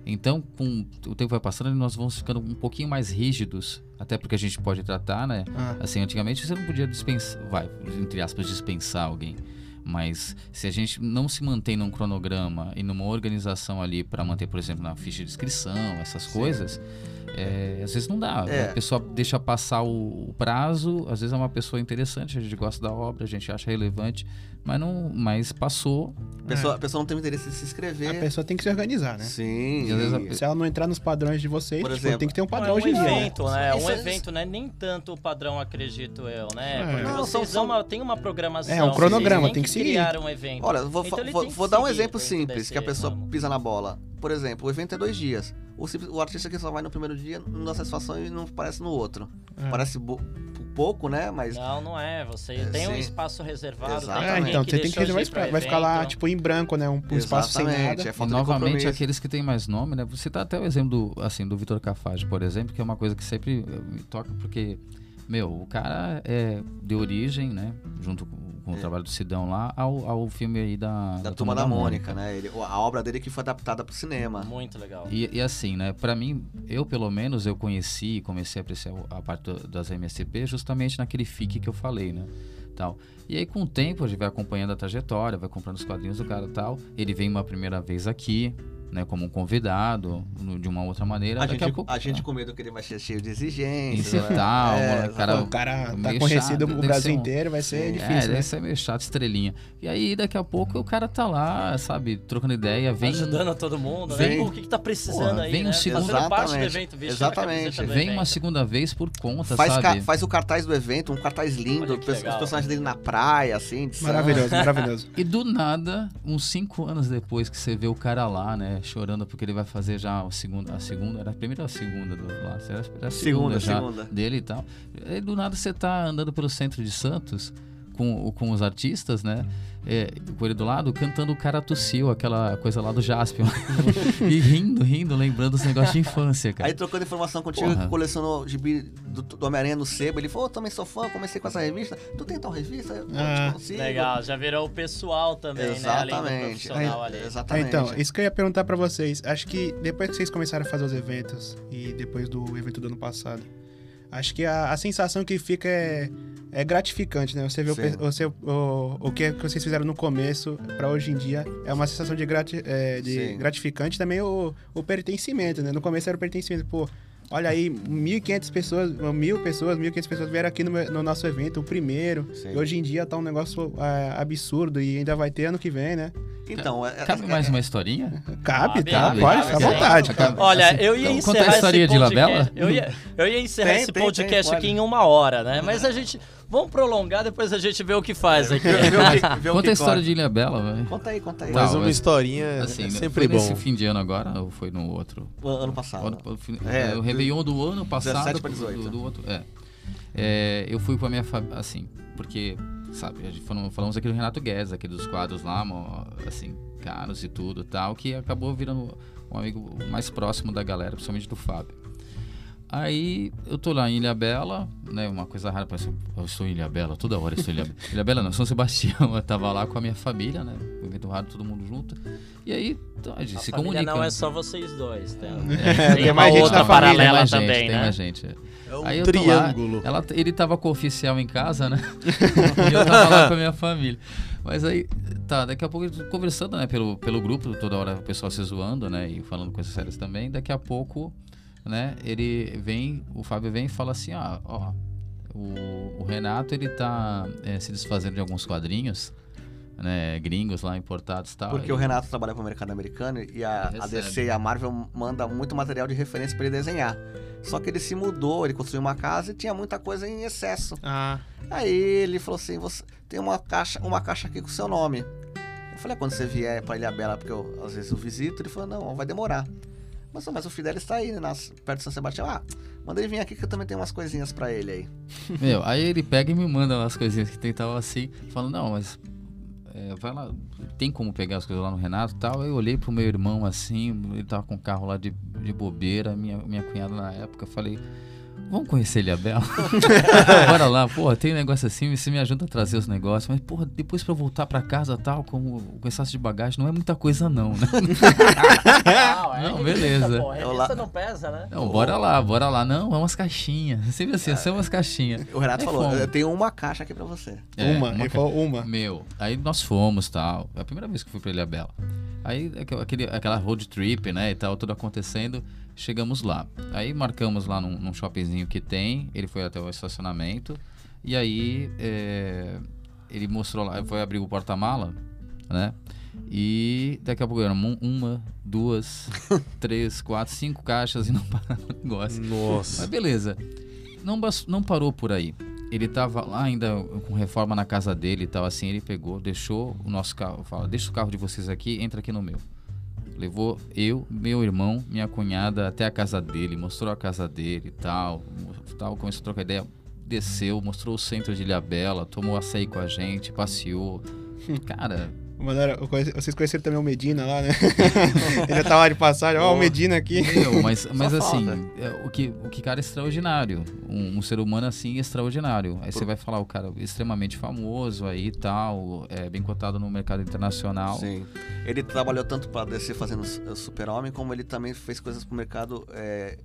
Então, com o tempo vai passando, nós vamos ficando um pouquinho mais rígidos, até porque a gente pode tratar, né? Ah, Assim, antigamente você não podia dispensar, vai, entre aspas, dispensar alguém. Mas se a gente não se mantém num cronograma e numa organização ali para manter, por exemplo, na ficha de inscrição, essas coisas, é, às vezes não dá. É. A pessoa deixa passar o, o prazo, às vezes é uma pessoa interessante, a gente gosta da obra, a gente acha relevante, mas não, mas passou. A pessoa, a pessoa não tem interesse em se inscrever. a pessoa tem que se organizar, né? Sim. E às vezes a Se ela não entrar nos padrões de vocês, Por tipo, exemplo, tem que ter um Não, padrão é um hoje em dia. né? evento, né? Isso um é- evento, não é nem tanto o padrão, acredito eu, né? É. Porque Não, vocês são- são, uma, tem uma programação. É, um cronograma, tem que seguir. criar um evento. Olha, vou, Então vou, que vou dar um exemplo simples, que a pessoa pisa na bola. Por exemplo, o evento é dois dias. O, simples- o artista que só vai no primeiro dia não dá satisfação e não parece no outro. É. Parece pouco, né? Mas Não, não é. Você É, tem um sim. espaço reservado. Tem Exatamente. É, então, você tem que reservar espaço. Vai ficar lá, tipo, em branco, né? Um, um espaço sem nada. é E novamente, aqueles que têm mais nome, né? Você dá até o exemplo do, assim, do Vitor Cafage, por exemplo, que é uma coisa que sempre eh, me toca, porque, meu, o cara é de origem, né? Junto com, com o É. trabalho do Sidão lá, ao, ao filme aí da, da turma da Mônica, né? Ele, a obra dele que foi adaptada pro cinema. Muito legal. E, e assim, né? Pra mim, eu pelo menos, eu conheci e comecei a apreciar a parte do- das MSP justamente naquele FIC que eu falei, né? tal. E aí, com o tempo, a gente vai acompanhando a trajetória, vai comprando os quadrinhos do cara e tal. Ele vem uma primeira vez aqui, né, como um convidado, no- de uma outra maneira. A gente, a pouco, a gente com medo que ele vai ser cheio de exigências. Isso e né? tal, É, o cara, o cara tá conhecido chato, o deve Brasil um- inteiro, vai ser Sim. difícil, é, né? deve ser meio chato, estrelinha. E aí, daqui a pouco, o cara tá lá, sabe, trocando ideia, vem... Ajudando todo mundo, vem- né? Pô, o que, que tá precisando Porra, aí, vem um né? segundo- Fazendo parte do Exatamente. evento, Exatamente. Vem uma evento. segunda vez por conta, Faz, sabe? ca- faz o cartaz do evento, um cartaz lindo, os personagens dele na praia, assim. Maravilhoso, [LAUGHS] maravilhoso. E do nada, uns cinco anos depois que você vê o cara lá, né, chorando porque ele vai fazer já a segunda, a segunda, era a primeira ou a segunda do lá, era a segunda, Segunda, já segunda. dele e tal. E do nada você tá andando pelo centro de Santos com, com os artistas, né, é, com ele do lado, cantando o cara tossiu, aquela coisa lá do Jaspion. [LAUGHS] e rindo, rindo, lembrando os negócios de infância, cara. Aí trocando informação contigo, Porra. que colecionou gibi do, do Homem-Aranha no Sebo, ele falou, "Ô, também sou fã, comecei com essa revista. Tu tem tal revista? Eu Ah, te consigo. Legal, já virou o pessoal também, né? Além do Exatamente. profissional ali. Exatamente. então, isso que eu ia perguntar pra vocês. Acho que depois que vocês começaram a fazer os eventos e depois do evento do ano passado, acho que a, a sensação que fica é, é gratificante, né? Você vê o, você, o, o que, que vocês fizeram no começo pra hoje em dia é uma sensação de, grati, é, de gratificante também o, o pertencimento, né? No começo era o pertencimento, pô. Olha aí, 1.500 pessoas, mil pessoas, 1.500 pessoas vieram aqui no, meu- no nosso evento, o primeiro. Sim. E hoje em dia tá um negócio é, absurdo e ainda vai ter ano que vem, né? Então, é, Cabe é- mais uma historinha? Cabe, Cabe, tá? cabe, pode, fica à vontade. Cabe. Olha, Assim, eu ia então, encerrar conta a historinha esse de podcast. Labela? Eu ia, eu ia encerrar Tem, esse tem, podcast tem, aqui em uma hora, né? Mas a gente. Vamos prolongar, depois a gente vê o que faz aqui. Vê- vê o que- vê o [LAUGHS] Conta que a história de Ilha Bela, velho. Conta aí, conta aí. Tá, Mas uma mas- historinha Assim, é sempre foi bom. nesse fim de ano agora ou foi no outro? Ano passado. Ano- É, é, o Réveillon do ano passado 17 pra do, 18. do, do outro. É. É, eu fui com a minha família, assim, porque, sabe, a gente falou- falamos aqui do Renato Guedes, aqui dos quadros lá, assim, caros e tudo tal, que acabou virando um amigo mais próximo da galera, principalmente do Fábio. Aí eu tô lá em Ilha Bela, né? Uma coisa rara, parece eu estou em Ilha Bela, toda hora eu estou em Ilha Bela. [LAUGHS] Ilha Bela não, São Sebastião, eu tava lá com a minha família, né? O evento raro, todo mundo junto. E aí, então, a gente A se comunica. não é só vocês dois, tem, É, tem tem uma mais gente outra paralela mais gente, também, tem né? mais gente. é. É um Aí eu tô lá, triângulo. ela, ele tava com o oficial em casa, né? [LAUGHS] [LAUGHS] e eu tava lá com a minha família. Mas aí, tá, daqui a pouco eu tô conversando, né, pelo, pelo grupo, toda hora o pessoal se zoando, né, e falando coisas sérias também. Daqui a pouco, né, ele vem, o Fábio vem e fala assim: ah, ó, o, o Renato, ele tá é, se desfazendo de alguns quadrinhos, né, gringos lá importados e tal. Porque E- o Renato trabalha com o mercado americano e a, a. DC e a Marvel manda muito material de referência pra ele desenhar. Só que ele se mudou, ele construiu uma casa e tinha muita coisa em excesso. Ah, Aí ele falou assim: você tem uma caixa, uma caixa aqui com o seu nome. Eu falei, ah, quando você vier pra Ilha Bela, porque eu, às vezes eu visito, ele falou, não, vai demorar. Mas, mas o Fidelis tá aí, né, nas, perto de São Sebastião. Ah, manda ele vir aqui que eu também tenho umas coisinhas pra ele aí. [LAUGHS] Meu, aí ele pega e me manda umas coisinhas que tentavam assim, falando, não, mas é, vai lá, tem como pegar as coisas lá no Renato tal. Eu olhei pro meu irmão assim, ele tava com o carro lá de, de bobeira, minha, minha cunhada na época, falei. Vamos conhecer Ilha Bela? [LAUGHS] Bora lá, porra, tem um negócio assim, você me ajuda a trazer os negócios, mas, porra, depois pra eu voltar pra casa tal, com, com excesso de bagagem, não é muita coisa não, né? Não, [LAUGHS] é Não, beleza. pô, revista lá- não pesa, né? Não, bora lá, bora lá. Não, é umas caixinhas. Sempre assim, são umas caixinhas. O Renato Aí falou, fomos. eu tenho uma caixa aqui pra você. É, uma, ele ca- falou uma. Meu, aí nós fomos tal. É a primeira vez que eu fui pra Ilha Bela. Aí aqu- aquele, aquela road trip, né, e tal, tudo acontecendo. Chegamos lá. Aí marcamos lá num, num shoppingzinho que tem. Ele foi até o estacionamento. E aí é, ele mostrou lá, foi abrir o porta-mala, né? E daqui a pouco eram um- uma, duas, [LAUGHS] três, quatro, cinco caixas e não [LAUGHS] parava o negócio. Mas Nossa. beleza. Não, não parou por aí. Ele tava lá ainda com reforma na casa dele e tal, assim, ele pegou, deixou o nosso carro, fala, deixa o carro de vocês aqui, entra aqui no meu. Levou eu, meu irmão, minha cunhada até a casa dele, mostrou a casa dele e tal, tal, começou a trocar ideia, desceu, mostrou o centro de Ilhabela, tomou açaí com a gente, passeou. [LAUGHS] Cara, Conheci- vocês conheceram também o Medina lá, né? [LAUGHS] Ele já tava de passagem. Ó, o Pô. Medina aqui. Meu, mas, [LAUGHS] mas Só assim, falta. é, o, que, o que cara é extraordinário. Um, um ser humano assim extraordinário. Aí você vai falar, o cara extremamente famoso aí e tal, é bem cotado no mercado internacional. Sim. Ele trabalhou tanto para DC fazendo o Super-Homem, como ele também fez coisas pro mercado é,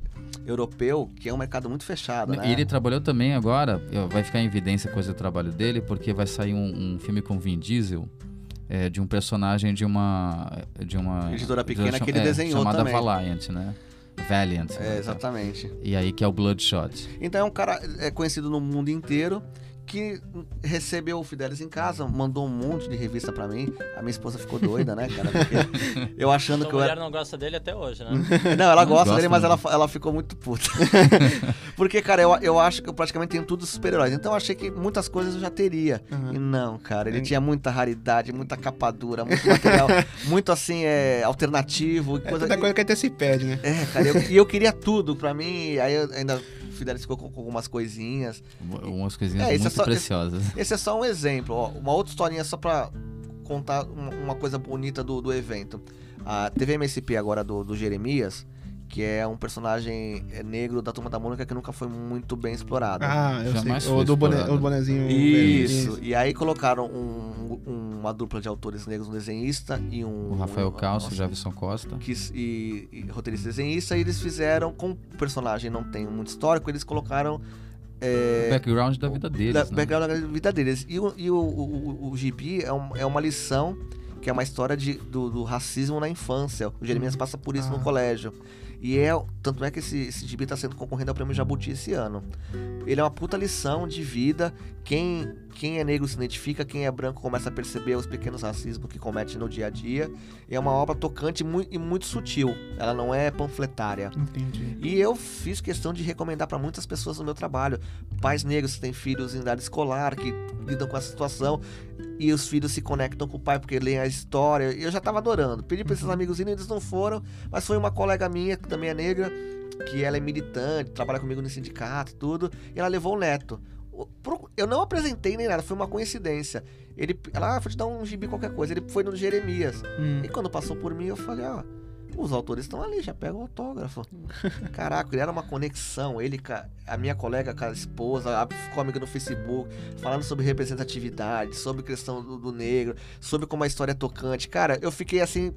europeu, que é um mercado muito fechado, né? E ele trabalhou também agora, eh, vai ficar em evidência coisa do trabalho dele, porque vai sair um, um filme com Vin Diesel. Eh, de um personagem de uma de uma Editora pequena cham- que ele desenhou chamada também. Valiant, né? Valiant. É, né? exatamente. E aí que é o Bloodshot. Então é um cara é conhecido no mundo inteiro que recebeu o Fidelis em casa, mandou um monte de revista pra mim. A minha esposa ficou doida, né, cara? Porque [LAUGHS] eu achando Sua que eu mulher era. não gosta dele até hoje, né? [LAUGHS] Não, ela Não gosta gosta dele, mas ela, ela ficou muito puta. [LAUGHS] Porque, cara, eu, eu acho que eu praticamente tenho tudo dos super-heróis. Então eu achei que muitas coisas eu já teria. Aham. E não, cara, ele É. tinha muita raridade, muita capa dura, muito material, muito assim, é, alternativo. É Coisa tanta coisa que até se pede, né? É, cara, eu- e eu queria tudo pra mim, aí eu ainda Fidelis ficou com, com algumas coisinhas. Umas coisinhas É, é muito só- preciosas. [LAUGHS] Esse é só um exemplo, ó, uma outra historinha só pra contar uma, uma coisa bonita do, do evento. A TV MSP agora do, do Jeremias, que é um personagem é, negro da Turma da Mônica que nunca foi muito bem explorado. Ah, eu Jamais sei. foi O do boné, o bonezinho. Isso. E aí colocaram um- uma dupla de autores negros, um desenhista e um. O Rafael um- Calço, Javison Costa. que, e, e roteirista e desenhista, e eles fizeram, como o personagem não tem muito histórico, eles colocaram. O É, background da vida deles, da, né? background da vida deles. E o, e o, o, o, o gibi é, um- é uma lição que é uma história de, do, do racismo na infância. O Jeremias passa por isso Ah. no colégio. E é. Tanto é que esse, esse gibi tá sendo concorrendo ao prêmio Jabuti esse ano. Ele é uma puta lição de vida. Quem, quem é negro se identifica, quem é branco começa a perceber os pequenos racismos que comete no dia a dia. E é uma obra tocante e muito sutil. Ela não é panfletária. Entendi. E eu fiz questão de recomendar para muitas pessoas no meu trabalho. Pais negros que têm filhos em idade escolar, que lidam com essa situação. E os filhos se conectam com o pai porque leem a história. E eu já tava adorando. Pedi pra esses amigos irem, eles não foram. Mas foi uma colega minha, que também é negra, que ela é militante, trabalha comigo no sindicato tudo. E ela levou o neto. Eu não apresentei nem nada, foi uma coincidência. Ele, ela, ah, vou te dar um gibi qualquer coisa. Ele foi no Jeremias. Hum. E quando passou por mim, eu falei, ó, os autores estão ali, já pega o autógrafo. [LAUGHS] Caraca, ele era uma conexão. Ele, a a minha colega com a esposa, a- ficou amiga no Facebook, falando sobre representatividade, sobre questão do, do negro, sobre como a história é tocante. Cara, eu fiquei assim,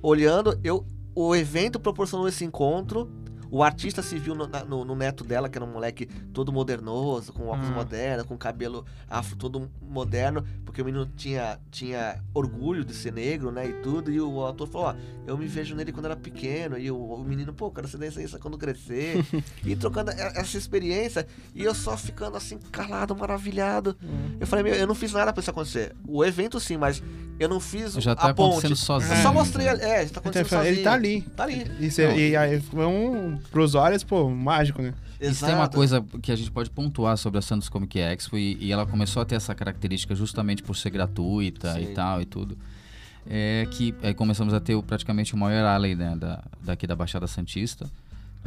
olhando, eu, o evento proporcionou esse encontro. O artista se viu no, no- no neto dela, que era um moleque todo modernoso, com óculos Hum. modernos, com cabelo afro todo moderno, porque o menino tinha, tinha orgulho de ser negro, né, e tudo, e o autor falou, ó, eu me vejo nele quando era pequeno, e o, o menino, pô, quero ser desenhista quando crescer, [LAUGHS] e trocando essa experiência, e eu só ficando assim, calado, maravilhado. Eu falei, meu, eu não fiz nada pra isso acontecer. O evento sim, mas eu não fiz Já tá a ponte. acontecendo sozinho. Eu só É. mostrei, é, já tá Então, acontecendo sozinho. ele tá ali. Tá ali. E, cê- Não. e aí foi um, pros olhos, pô, mágico, né? Isso tem uma coisa que a gente pode pontuar sobre a Santos Comic Expo e, e ela começou a ter essa característica justamente por ser gratuita Sim. e tal e tudo. É que aí começamos a ter o- praticamente o maior alley né, da, daqui da Baixada Santista,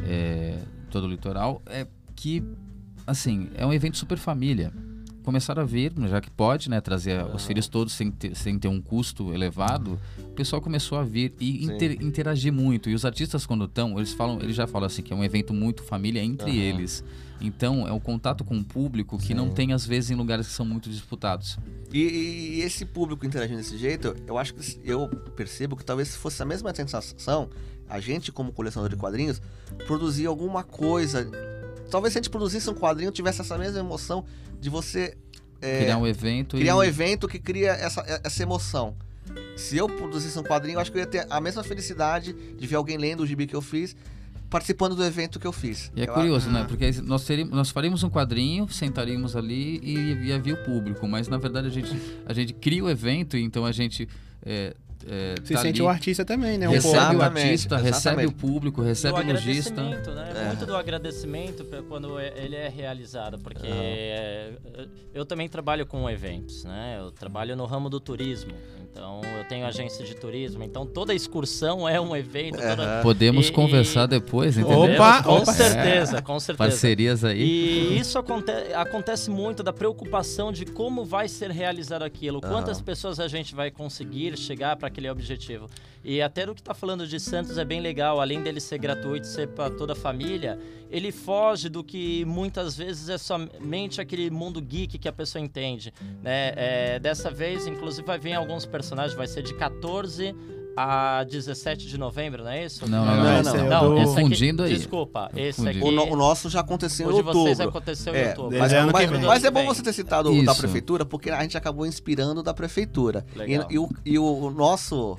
é, todo o litoral, é que, assim, é um evento super família. Começaram a ver, já que pode, né, trazer os filhos todos sem ter, sem ter um custo elevado, o pessoal começou a vir e Sim. inter- interagir muito. E os artistas quando estão, eles falam, eles já falam assim que é um evento muito família entre eles. Então é um contato com o público que não tem às vezes em lugares que são muito disputados. E, e- e esse público interagindo desse jeito, eu acho que eu percebo que talvez se fosse a mesma sensação, a gente, como colecionador de quadrinhos, produzir alguma coisa. Talvez se a gente produzisse um quadrinho, tivesse essa mesma emoção de você é, criar um evento criar e um evento que cria essa, essa emoção. Se eu produzisse um quadrinho, eu acho que eu ia ter a mesma felicidade de ver alguém lendo o gibi que eu fiz, participando do evento que eu fiz. E é Eu- curioso, Ah. né? Porque aí nós, teríamos, nós faríamos um quadrinho, sentaríamos ali e ia vir o público. Mas na verdade a gente, a gente cria o evento, então a gente é, é, Se tá sente ali, o artista também, né? Um recebe pouco. o Exatamente, artista, recebe exatamente. o público, recebe o o lojista. agradecimento, né? É. Muito do agradecimento quando é- ele é realizado, porque é, eu também trabalho com eventos, né? Eu trabalho no ramo do turismo, Então, eu tenho agência de turismo, então toda excursão é um evento. toda- Podemos E- conversar e- depois, entendeu? Opa, com opa. certeza, com certeza. [LAUGHS] Parcerias aí. E isso aconte acontece muito da preocupação de como vai ser realizado aquilo, quantas pessoas a gente vai conseguir chegar para aquele objetivo. E até do que tá falando de Santos é bem legal, além dele ser gratuito, ser para toda a família, ele foge do que muitas vezes é somente aquele mundo geek que a pessoa entende. Né? É, dessa vez, inclusive, vai vir alguns personagens, vai ser de 14 a 17 de novembro, não é isso? Não, não, Não, não. é Não, aqui, Confundindo aí. Desculpa, esse aqui. O, no- o nosso já aconteceu em o de vocês outubro. aconteceu em É, outubro. mas, ano mas- mas é bom você ter citado o da Isso. prefeitura, porque a gente acabou inspirando da prefeitura. E, Legal. e o, e o- o nosso.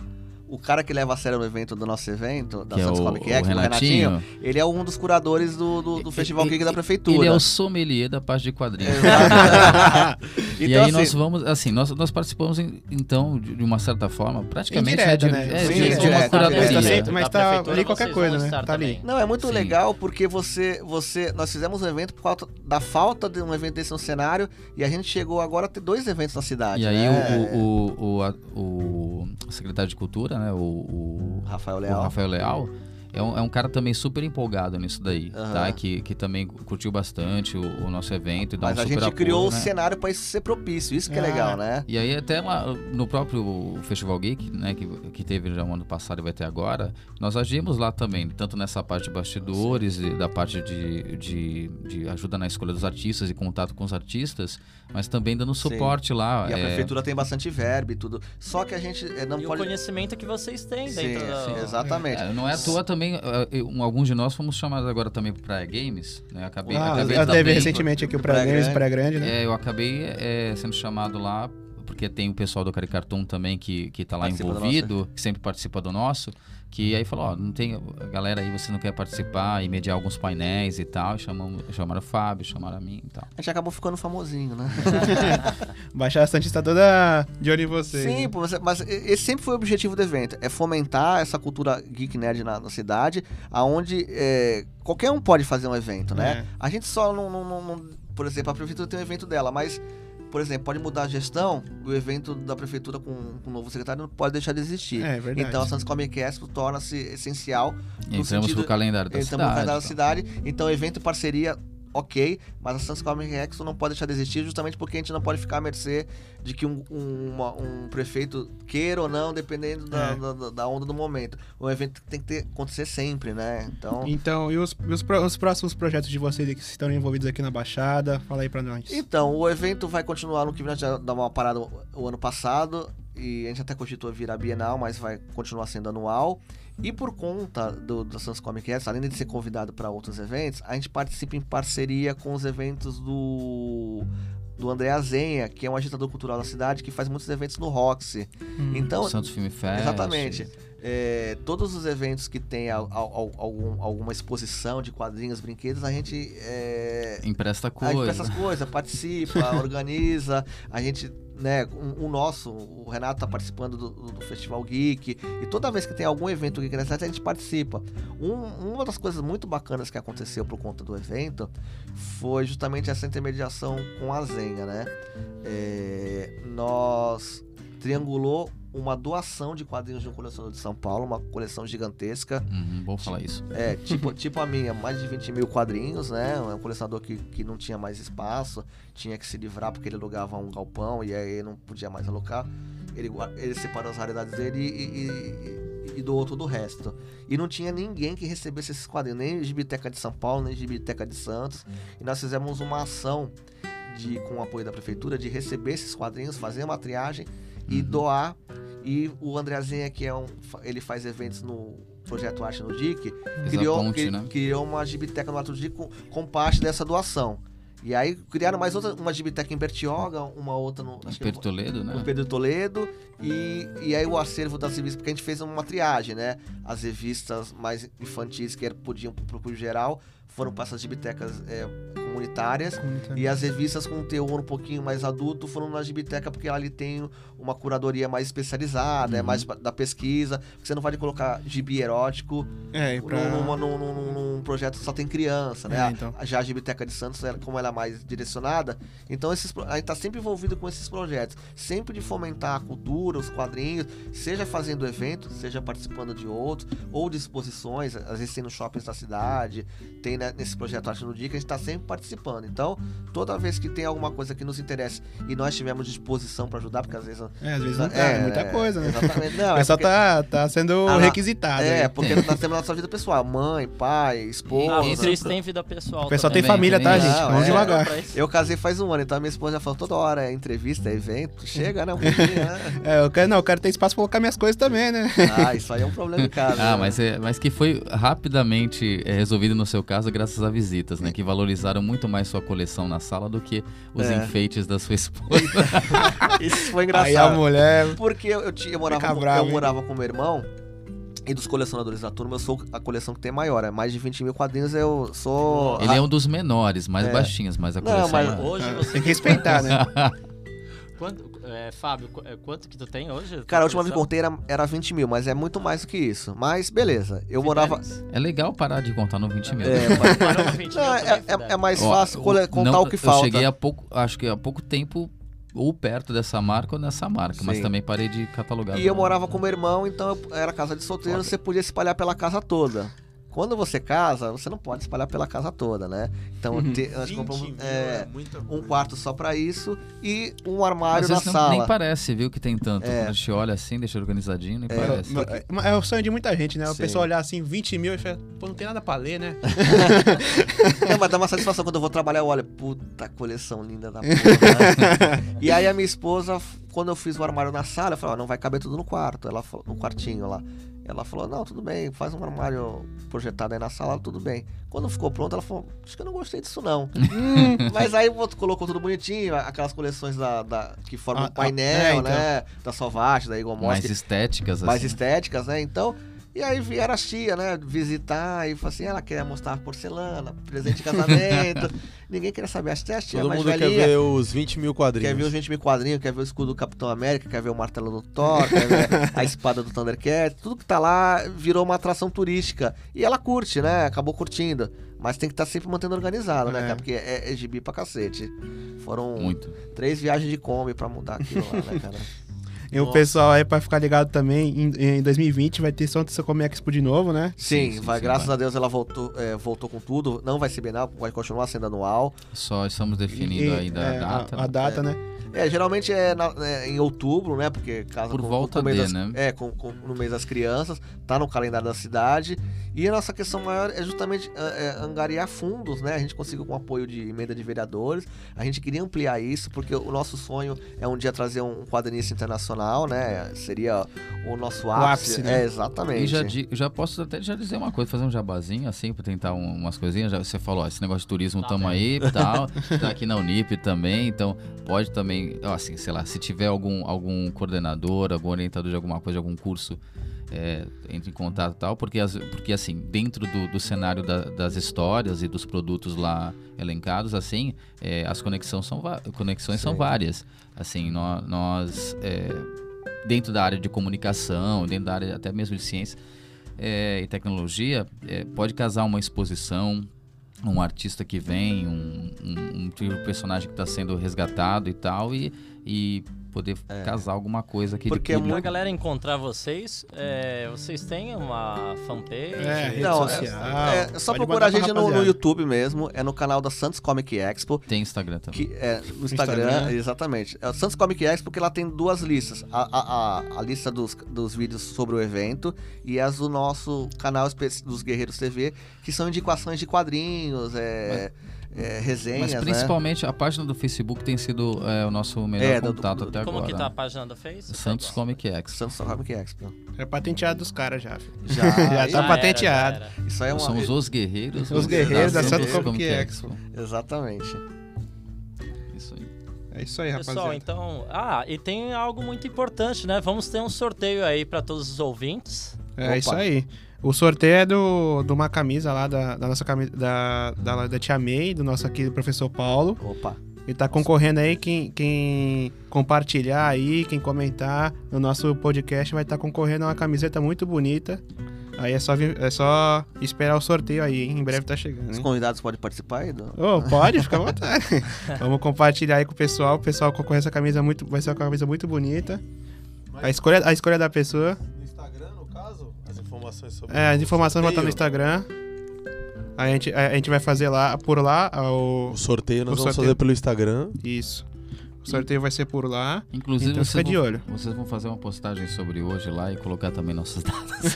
O cara que leva a sério o evento do nosso evento, da Que é Santos o- Comic o Expo, o Renatinho, Renatinho. ele é um dos curadores do, do, do Festival Geek da prefeitura. Ele é o sommelier da parte de quadrinhos. [LAUGHS] [LAUGHS] E então, aí assim, nós vamos, assim, nós, nós participamos em- então de de uma certa forma, praticamente Indireta, de, né? é, Sim, direto, uma curadoria. Mas tá tá ali qualquer coisa, né? Tá ali. também. Não, é muito Sim. legal porque você, você. Nós fizemos um evento por causa da falta de um evento desse no cenário e a gente chegou agora a ter dois eventos na cidade. E aí né? o, o, o, a- o secretário de cultura, né, o, o, Rafael o Leal. Rafael Leal, é um, é um cara também super empolgado nisso daí, Aham. tá? Que, que também curtiu bastante o, o nosso evento e dá Mas um a gente apoio, criou o né? cenário para isso ser propício, isso que é Ah. legal, né? E aí até lá no próprio Festival Geek, né, que, que teve já no ano passado e vai ter agora, nós agimos lá também, tanto nessa parte de bastidores e da parte de, de, de ajuda na escolha dos artistas e contato com os artistas, mas também dando suporte lá. E a é, prefeitura tem bastante verbo e tudo. Só que a gente eh, não E o pode. conhecimento que vocês têm Sim, dentro da... sim, exatamente. É, não é à toa também, eh, eu- alguns de nós fomos chamados agora também para Praia Games, né? Acabei, Ah, acabei eu teve também- recentemente aqui o Praia Praia Grande, Grande. Praia Grande, né? É, eu acabei eh, sendo chamado lá, porque tem o pessoal do Caricartoon também que, que tá lá Participa do envolvido, que sempre participa do nosso, que aí falou, ó, não tem, a galera aí, você não quer participar e mediar alguns painéis e tal, chamamos, chamaram o Fábio, chamaram a mim e tal. A gente acabou ficando famosinho, né? [LAUGHS] Baixada Santista toda de olho em vocês. Sim, né? pô, mas, mas esse sempre foi o objetivo do evento. É fomentar essa cultura geek nerd na, na cidade, aonde é, qualquer um pode fazer um evento, né? É. A gente só não, não- não- não- Por exemplo, a prefeitura tem um evento dela, mas... Por exemplo, pode mudar a gestão, o evento da prefeitura com, com o novo secretário não pode deixar de existir. É, verdade. Então a Santos Comic Expo torna-se essencial no entramos sentido- pro calendário da Estamos no cidade. calendário da tal. cidade, então evento e parceria, ok, mas a Comic Expo não pode deixar de existir justamente porque a gente não pode ficar à mercê de que um, um- uma- um prefeito queira ou não, dependendo da, É. da, da onda do momento. O evento tem que ter, acontecer sempre, né? Então, Então, e os, os, os próximos projetos de vocês que estão envolvidos aqui na Baixada? Fala aí pra nós. então, o evento vai continuar no que gente já dá uma parada o, o ano passado e a gente até cogitou virar bienal, mas vai continuar sendo anual. E por conta do, do Santos Comic Expo, além de ser convidado para outros eventos, a gente participa em parceria com os eventos do do André Azenha, que é um agitador cultural da cidade que faz muitos eventos no Roxy. Hum. Então, Santos Film Fest. Exatamente. é, todos os eventos que tem al- al- al- algum- alguma exposição de quadrinhos, brinquedos, a gente é, Empresta a coisa. gente faz essas coisas, participa, [LAUGHS] organiza, a gente, né, o, o nosso, o Renato tá participando do, do- do Festival Geek, e toda vez que tem algum evento Geek na cidade, a gente participa. Um- uma das coisas muito bacanas que aconteceu por conta do evento foi justamente essa intermediação com a Zenha, né? É, nós triangulou uma doação de quadrinhos de um colecionador de São Paulo, uma coleção gigantesca, Uhum, bom falar isso. é, [LAUGHS] tipo, tipo a minha, mais de 20 mil quadrinhos, né? É um colecionador que, que não tinha mais espaço, tinha que se livrar porque ele alugava um galpão e aí não podia mais alocar. Ele, ele separou as raridades dele e, e, e, e doou todo o resto. E não tinha ninguém que recebesse esses quadrinhos, nem Gibiteca de São Paulo, nem Gibiteca de Santos. E nós fizemos uma ação de, com o apoio da prefeitura de receber esses quadrinhos, fazer uma triagem e Uhum. doar. E o Andrezinha, que é um. Ele faz eventos no Projeto Arte no DIC, criou, ponte, cri- né? criou uma gibiteca no Ato com, com parte dessa doação. E aí criaram mais outra, uma gibiteca em Bertioga, uma outra no, acho que Pedro Toledo, né? no Pedro Toledo. E, e aí o acervo das revistas, porque a gente fez uma triagem, né? As revistas mais infantis que podiam pro público geral foram para essas gibitecas é, comunitárias. E as revistas com teor um pouquinho mais adulto foram na Gibiteca, porque ali tem uma curadoria mais especializada, é Uhum. mais da pesquisa. Porque você não pode colocar gibi erótico É, pra... num, num- num- num- projeto que só tem criança, né? É, A- então. Já a Gibiteca de Santos, como ela é mais direcionada, então esses, a gente tá sempre envolvido com esses projetos. Sempre de fomentar a cultura, os quadrinhos, seja fazendo evento, seja participando de outros, ou de exposições, às vezes tem nos shoppings da cidade, tem né, nesse projeto Arte no Dia, que a gente tá sempre participando. Então, toda vez que tem alguma coisa que nos interessa e nós tivermos disposição para ajudar, porque às vezes... É, às vezes não tá, é, muita coisa, né? Exatamente. Não, o é pessoal porque- tá, tá sendo Ah, requisitado. é, né? porque nós temos a nossa vida pessoal. Mãe, pai, esposa. Ah, Isso. vocês têm vida pessoal. O pessoal tem Também, família, tá, gente? Não, Vamos é. devagar. Eu casei faz um ano, então a minha esposa já falou toda hora, é entrevista, é evento. Chega, né? Um pouquinho, [LAUGHS] né? É, eu quero, não, eu quero ter espaço pra colocar minhas coisas também, né? Ah, isso aí é um problema em casa. Ah, né? mas, é, mas que foi rapidamente é, resolvido no seu caso graças a visitas, né? Que valorizaram muito mais sua coleção na sala do que os É. enfeites da sua esposa. [LAUGHS] Isso foi Aí a mulher. Porque eu, eu, tinha- eu morava, Fica com, bravo, eu hein? morava com meu irmão. E dos colecionadores da turma, eu sou a coleção que tem maior. É mais de 20 mil quadrinhos, eu sou. Ele é um dos menores, mais É. baixinhos, mas a Não, coleção mas é- Hoje Ah, você Tem que respeitar, né? [LAUGHS] Quanto, é, Fábio, é, quanto que tu tem hoje? Cara, a última vez que eu contei era, era 20 mil, mas é muito mais do que isso. Mas beleza, eu morava. É legal parar de contar no 20 mil. É, mas- Parou no 20 mil Não, é, é- é mais Ó, fácil cole- contar não, o que falta. Eu cheguei há pouco, acho que há pouco tempo ou perto dessa marca ou nessa marca, mas Sim. também parei de catalogar. E eu não. morava com meu irmão, então eu era casa de solteiro, Foda. você podia espalhar pela casa toda. Quando você casa, você não pode espalhar pela casa toda, né? Então te- nós 20 compramos é, é um quarto só pra isso e um armário na não- sala. nem parece, viu, que tem tanto. É. Quando a gente olha assim, deixa organizadinho, nem parece. É, é o sonho de muita gente, né? O Sim. pessoal olhar assim, 20 mil e fala, pô, não tem nada pra ler, né? [LAUGHS] É, mas dá uma satisfação quando eu vou trabalhar, eu olho, puta coleção linda da porra. né? [LAUGHS] e aí a minha esposa, quando eu fiz o armário na sala, eu falei, ó, não vai caber tudo no quarto, ela falou, no quartinho lá. Ela falou, não, tudo bem, faz um armário projetado aí na sala, tudo bem. Quando ficou pronto, ela falou, acho que eu não gostei disso não. [LAUGHS] Mas aí colocou tudo bonitinho, aquelas coleções da, da- que formam Ah, um ah, painel, é, então. né? Da Sauvage, da Eagle Moss, mais estéticas, mais assim. estéticas, né? Então, e aí vieram as tia, né? Visitar e falou assim, ela queria mostrar porcelana, presente de casamento. [LAUGHS] Ninguém queria saber. As tia, tia Todo mundo quer velhinha, ver os 20 mil quadrinhos. quer ver os 20 mil quadrinhos, quer ver o escudo do Capitão América, quer ver o martelo do Thor, quer ver [LAUGHS] a espada do Thundercat. Tudo que tá lá virou uma atração turística. E ela curte, né? Acabou curtindo. Mas tem que estar sempre mantendo organizado, né, É. cara? Porque é, é gibi pra cacete. Foram Muito. três viagens de Kombi pra mudar aquilo lá, né, cara? [LAUGHS] E o pessoal aí, pra ficar ligado também, em, em 2020 vai ter São Come Expo de novo, né? Sim, Sim, sim, vai, sim, graças vai. a Deus ela voltou, é, voltou com tudo. Não vai ser Bienal, vai continuar sendo anual. Só estamos definindo E- ainda é, a data. A, a data, né? É, geralmente é, na- é em outubro, né? Porque casa Por com, volta com o mês de, das, né? É, com, com- no mês das crianças, tá no calendário da cidade. E a nossa questão maior é justamente é, é, angariar fundos, né? A gente conseguiu com o apoio de emenda de vereadores. A gente queria ampliar isso, porque o nosso sonho é um dia trazer um quadrinista internacional, né? Seria o nosso ápice. ápice, né? É, exatamente. E já, já posso até já dizer uma coisa, fazer um jabazinho assim, pra tentar um- umas coisinhas. Já, você falou, ó, esse negócio de turismo Tá tamo bem. aí e tal. tá aqui na Unip também, então pode também, assim, sei lá, se tiver algum, algum coordenador, algum orientador de alguma coisa, de algum curso, é, entre em contato e tal, porque, as- porque assim, dentro do, do cenário da- das histórias e dos produtos lá elencados, assim, é, as conexões são, conexões são várias. Assim, nó- nós, é, dentro da área de comunicação, dentro da área até mesmo de ciência é, e tecnologia, é, pode casar uma exposição, um artista que vem, um, um, um tipo personagem que está sendo resgatado e tal, e, e poder casar alguma coisa que Porque é Pra muito- galera encontrar vocês, é, vocês têm uma fanpage? É, rede Não, é- social. É, só Pode procurar a gente no, no. YouTube mesmo, é no canal da Santos Comic Expo. tem Instagram também. Que é no Instagram, Instagram. exatamente. É o Santos Comic Expo porque ela tem duas listas. A, a, a, a lista dos, dos vídeos sobre o evento e as do nosso canal dos Guerreiros TV, que são indicações de quadrinhos, é, é, resenhas, Mas né? principalmente a página do Facebook tem sido é, o nosso melhor É, do- contato do- até Como agora. que tá a página do Face? Santos Comic X. Santos Comic Expo. É patenteado dos caras já, filho. Já, [LAUGHS] Já já tá patenteado. era, já era. Isso aí é uma... Somos os guerreiros. Os guerreiros da Santos Comic Expo. Exatamente. Isso aí. É isso aí, Pessoal, rapaziada. então. Ah, e tem algo muito importante, né? Vamos ter um sorteio aí pra todos os ouvintes. É Opa. isso aí. O sorteio é do, de uma camisa lá da, da nossa camisa da, da, da Tia May, do nosso aqui, do professor Paulo. Opa. E tá concorrendo aí, quem, quem compartilhar aí, quem comentar no nosso podcast vai estar concorrendo a uma camiseta muito bonita. Aí é só, é só esperar o sorteio aí, hein? Em breve tá chegando. Os convidados podem participar aí? Ô, pode, fica à [LAUGHS] vontade. Vamos compartilhar aí com o pessoal. O pessoal concorre essa camisa muito. Vai ser uma camisa muito bonita. A escolha, a escolha da pessoa. Informações sobre É, as informações vão estar no. Instagram. A gente, a, a gente vai fazer lá, por lá, o. O sorteio nós O vamos sorteio. fazer pelo Instagram. Isso. O sorteio vai ser por lá. Inclusive, Então vocês, fica de vão, olho. vocês vão fazer uma postagem sobre hoje lá e colocar também nossos dados. [LAUGHS]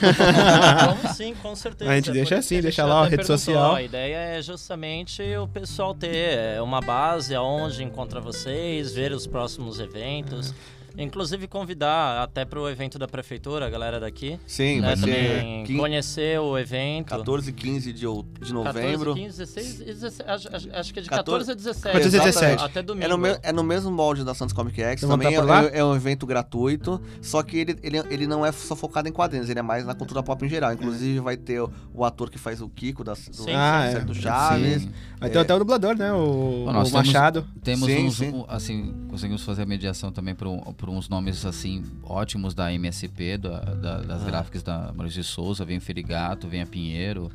Vamos sim, com certeza. A gente deixa assim, a deixa lá, até rede perguntou. social. A ideia é justamente o pessoal ter é, uma base aonde encontra vocês, ver os próximos eventos. Inclusive convidar até para o evento da prefeitura, a galera daqui. Sim, né, vai ser também 15, conhecer o evento. 14 e 15 de, de 14, novembro. 15, 16, 17, acho, acho- que é de 14, 14 a 17. 14 a 17. Até domingo. É no, me- é no mesmo molde da Santos Comic X, Vocês vão também tá é, é- é um evento gratuito, só que ele, ele, ele não é só focado em quadrinhos, ele é mais na cultura pop em geral. Inclusive vai ter o, o ator que faz o Kiko da, do, Sim, ah, série é. do Chaves. Sim. Vai ter até o dublador, né? O, Bom, o temos- Machado. Temos Sim, uns, sim. um, assim, conseguimos fazer a mediação também para uns nomes assim ótimos da MSP, da- da- das gráficas da Maurício de Souza, vem o Ferigato, vem a Pinheiro,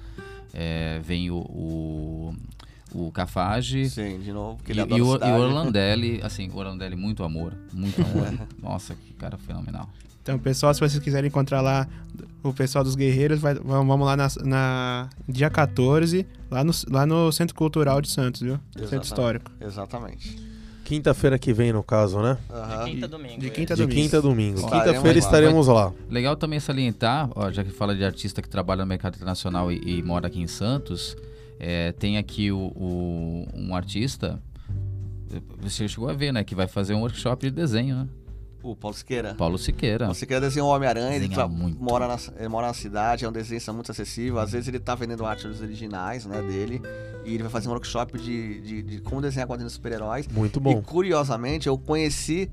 é, vem o, o, o Cafage. Sim, de novo, porque E, ele e o, e o Orlandelli, [LAUGHS] assim, o Orlandelli, muito amor, muito amor. Nossa, que cara fenomenal. Então, pessoal, se vocês quiserem encontrar lá o pessoal dos Guerreiros, vai- vamos lá na, na dia 14, lá no, lá no Centro Cultural de Santos, viu? Centro Exatamente. Histórico. Exatamente. Quinta-feira que vem, no caso, né? Aham. De quinta a domingo. De é. quinta a De domingo. quinta a domingo. Estaremos Quinta-feira estaremos lá. Legal também salientar, ó, já que fala de artista que trabalha no mercado internacional e, e mora aqui em Santos, é, tem aqui o, o- um artista, você chegou a ver, né, que vai fazer um workshop de desenho, né? O Paulo Siqueira. Paulo Siqueira. Você quer desenhar o Homem-Aranha, ele, mora na, ele mora na cidade, é um desenho muito acessível. Às vezes ele tá vendendo arte dos originais, né, dele. E ele vai fazer um workshop de, de, de como desenhar quadrinhos super-heróis. Muito E bom. curiosamente, eu conheci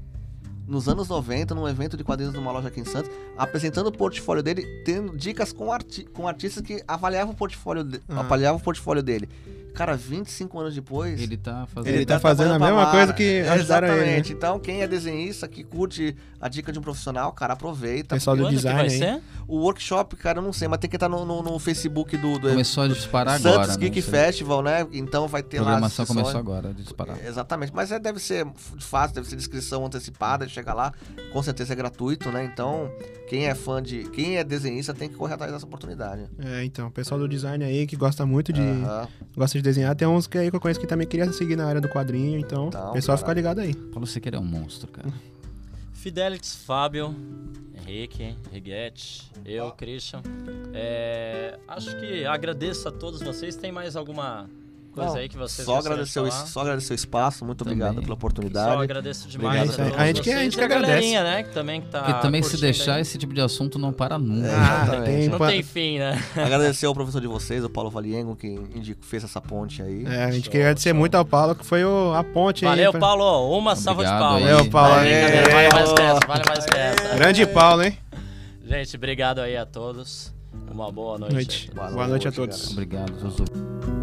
nos anos 90, num evento de quadrinhos numa loja aqui em Santos, apresentando o portfólio dele, tendo dicas com, arti com artistas que avaliavam o portfólio, de- Ah. avaliavam o portfólio dele. Cara, 25 anos depois. Ele tá fazendo... Ele tá fazendo a mesma Mara. coisa que ajudaram ele, né? Exatamente. Então, quem é desenhista, que curte a dica de um profissional, cara, aproveita. Pessoal do Quando design vai aí. ser? O workshop, cara, eu não sei, mas tem que estar no, no- no Facebook do, do Começou a disparar Santos agora, né? Geek Festival, né? Então vai A ter lá. as programação começou agora a disparar. Exatamente, mas é, deve ser fácil, deve ser descrição antecipada, chega lá, com certeza é gratuito, né? Então, quem é fã de. Quem é desenhista tem que correr atrás dessa oportunidade. É, então, o pessoal do design aí que gosta muito de. Aham. Gosta de desenhar. Tem uns que aí que eu conheço que também queria seguir na área do quadrinho, então, Então, o pessoal fica caralho. ligado aí. Paulo Siqueira é um monstro, cara. [LAUGHS] Fidelix, Fábio, Henrique, Riguete, eu, Christian. É, acho que agradeço a todos vocês. Tem mais alguma coisa Não, aí que vocês Só agradecer, o, só agradecer o espaço, muito Também. obrigado pela Só oportunidade. agradeço demais a a gente que- a gente e que agradece. né? Que também que tá Porque também se deixar, aí. esse tipo de assunto não para nunca. É, Ah, tem Não pa- tem fim, né? [LAUGHS] Agradecer ao professor de vocês, o Paulo Valiengo, que indicou, fez essa ponte aí. É, a gente Show, queria agradecer show. muito ao Paulo, que foi o, a ponte aí. Valeu, pra- Paulo. Uma salva de palmas. aí. Valeu, Paulo. Vale, mais que essa, vale mais que essa. Grande Paulo, hein? Gente, obrigado aí a todos. Uma boa noite. Noite. Boa Boa noite a noite, todos. Obrigado, Zuzu.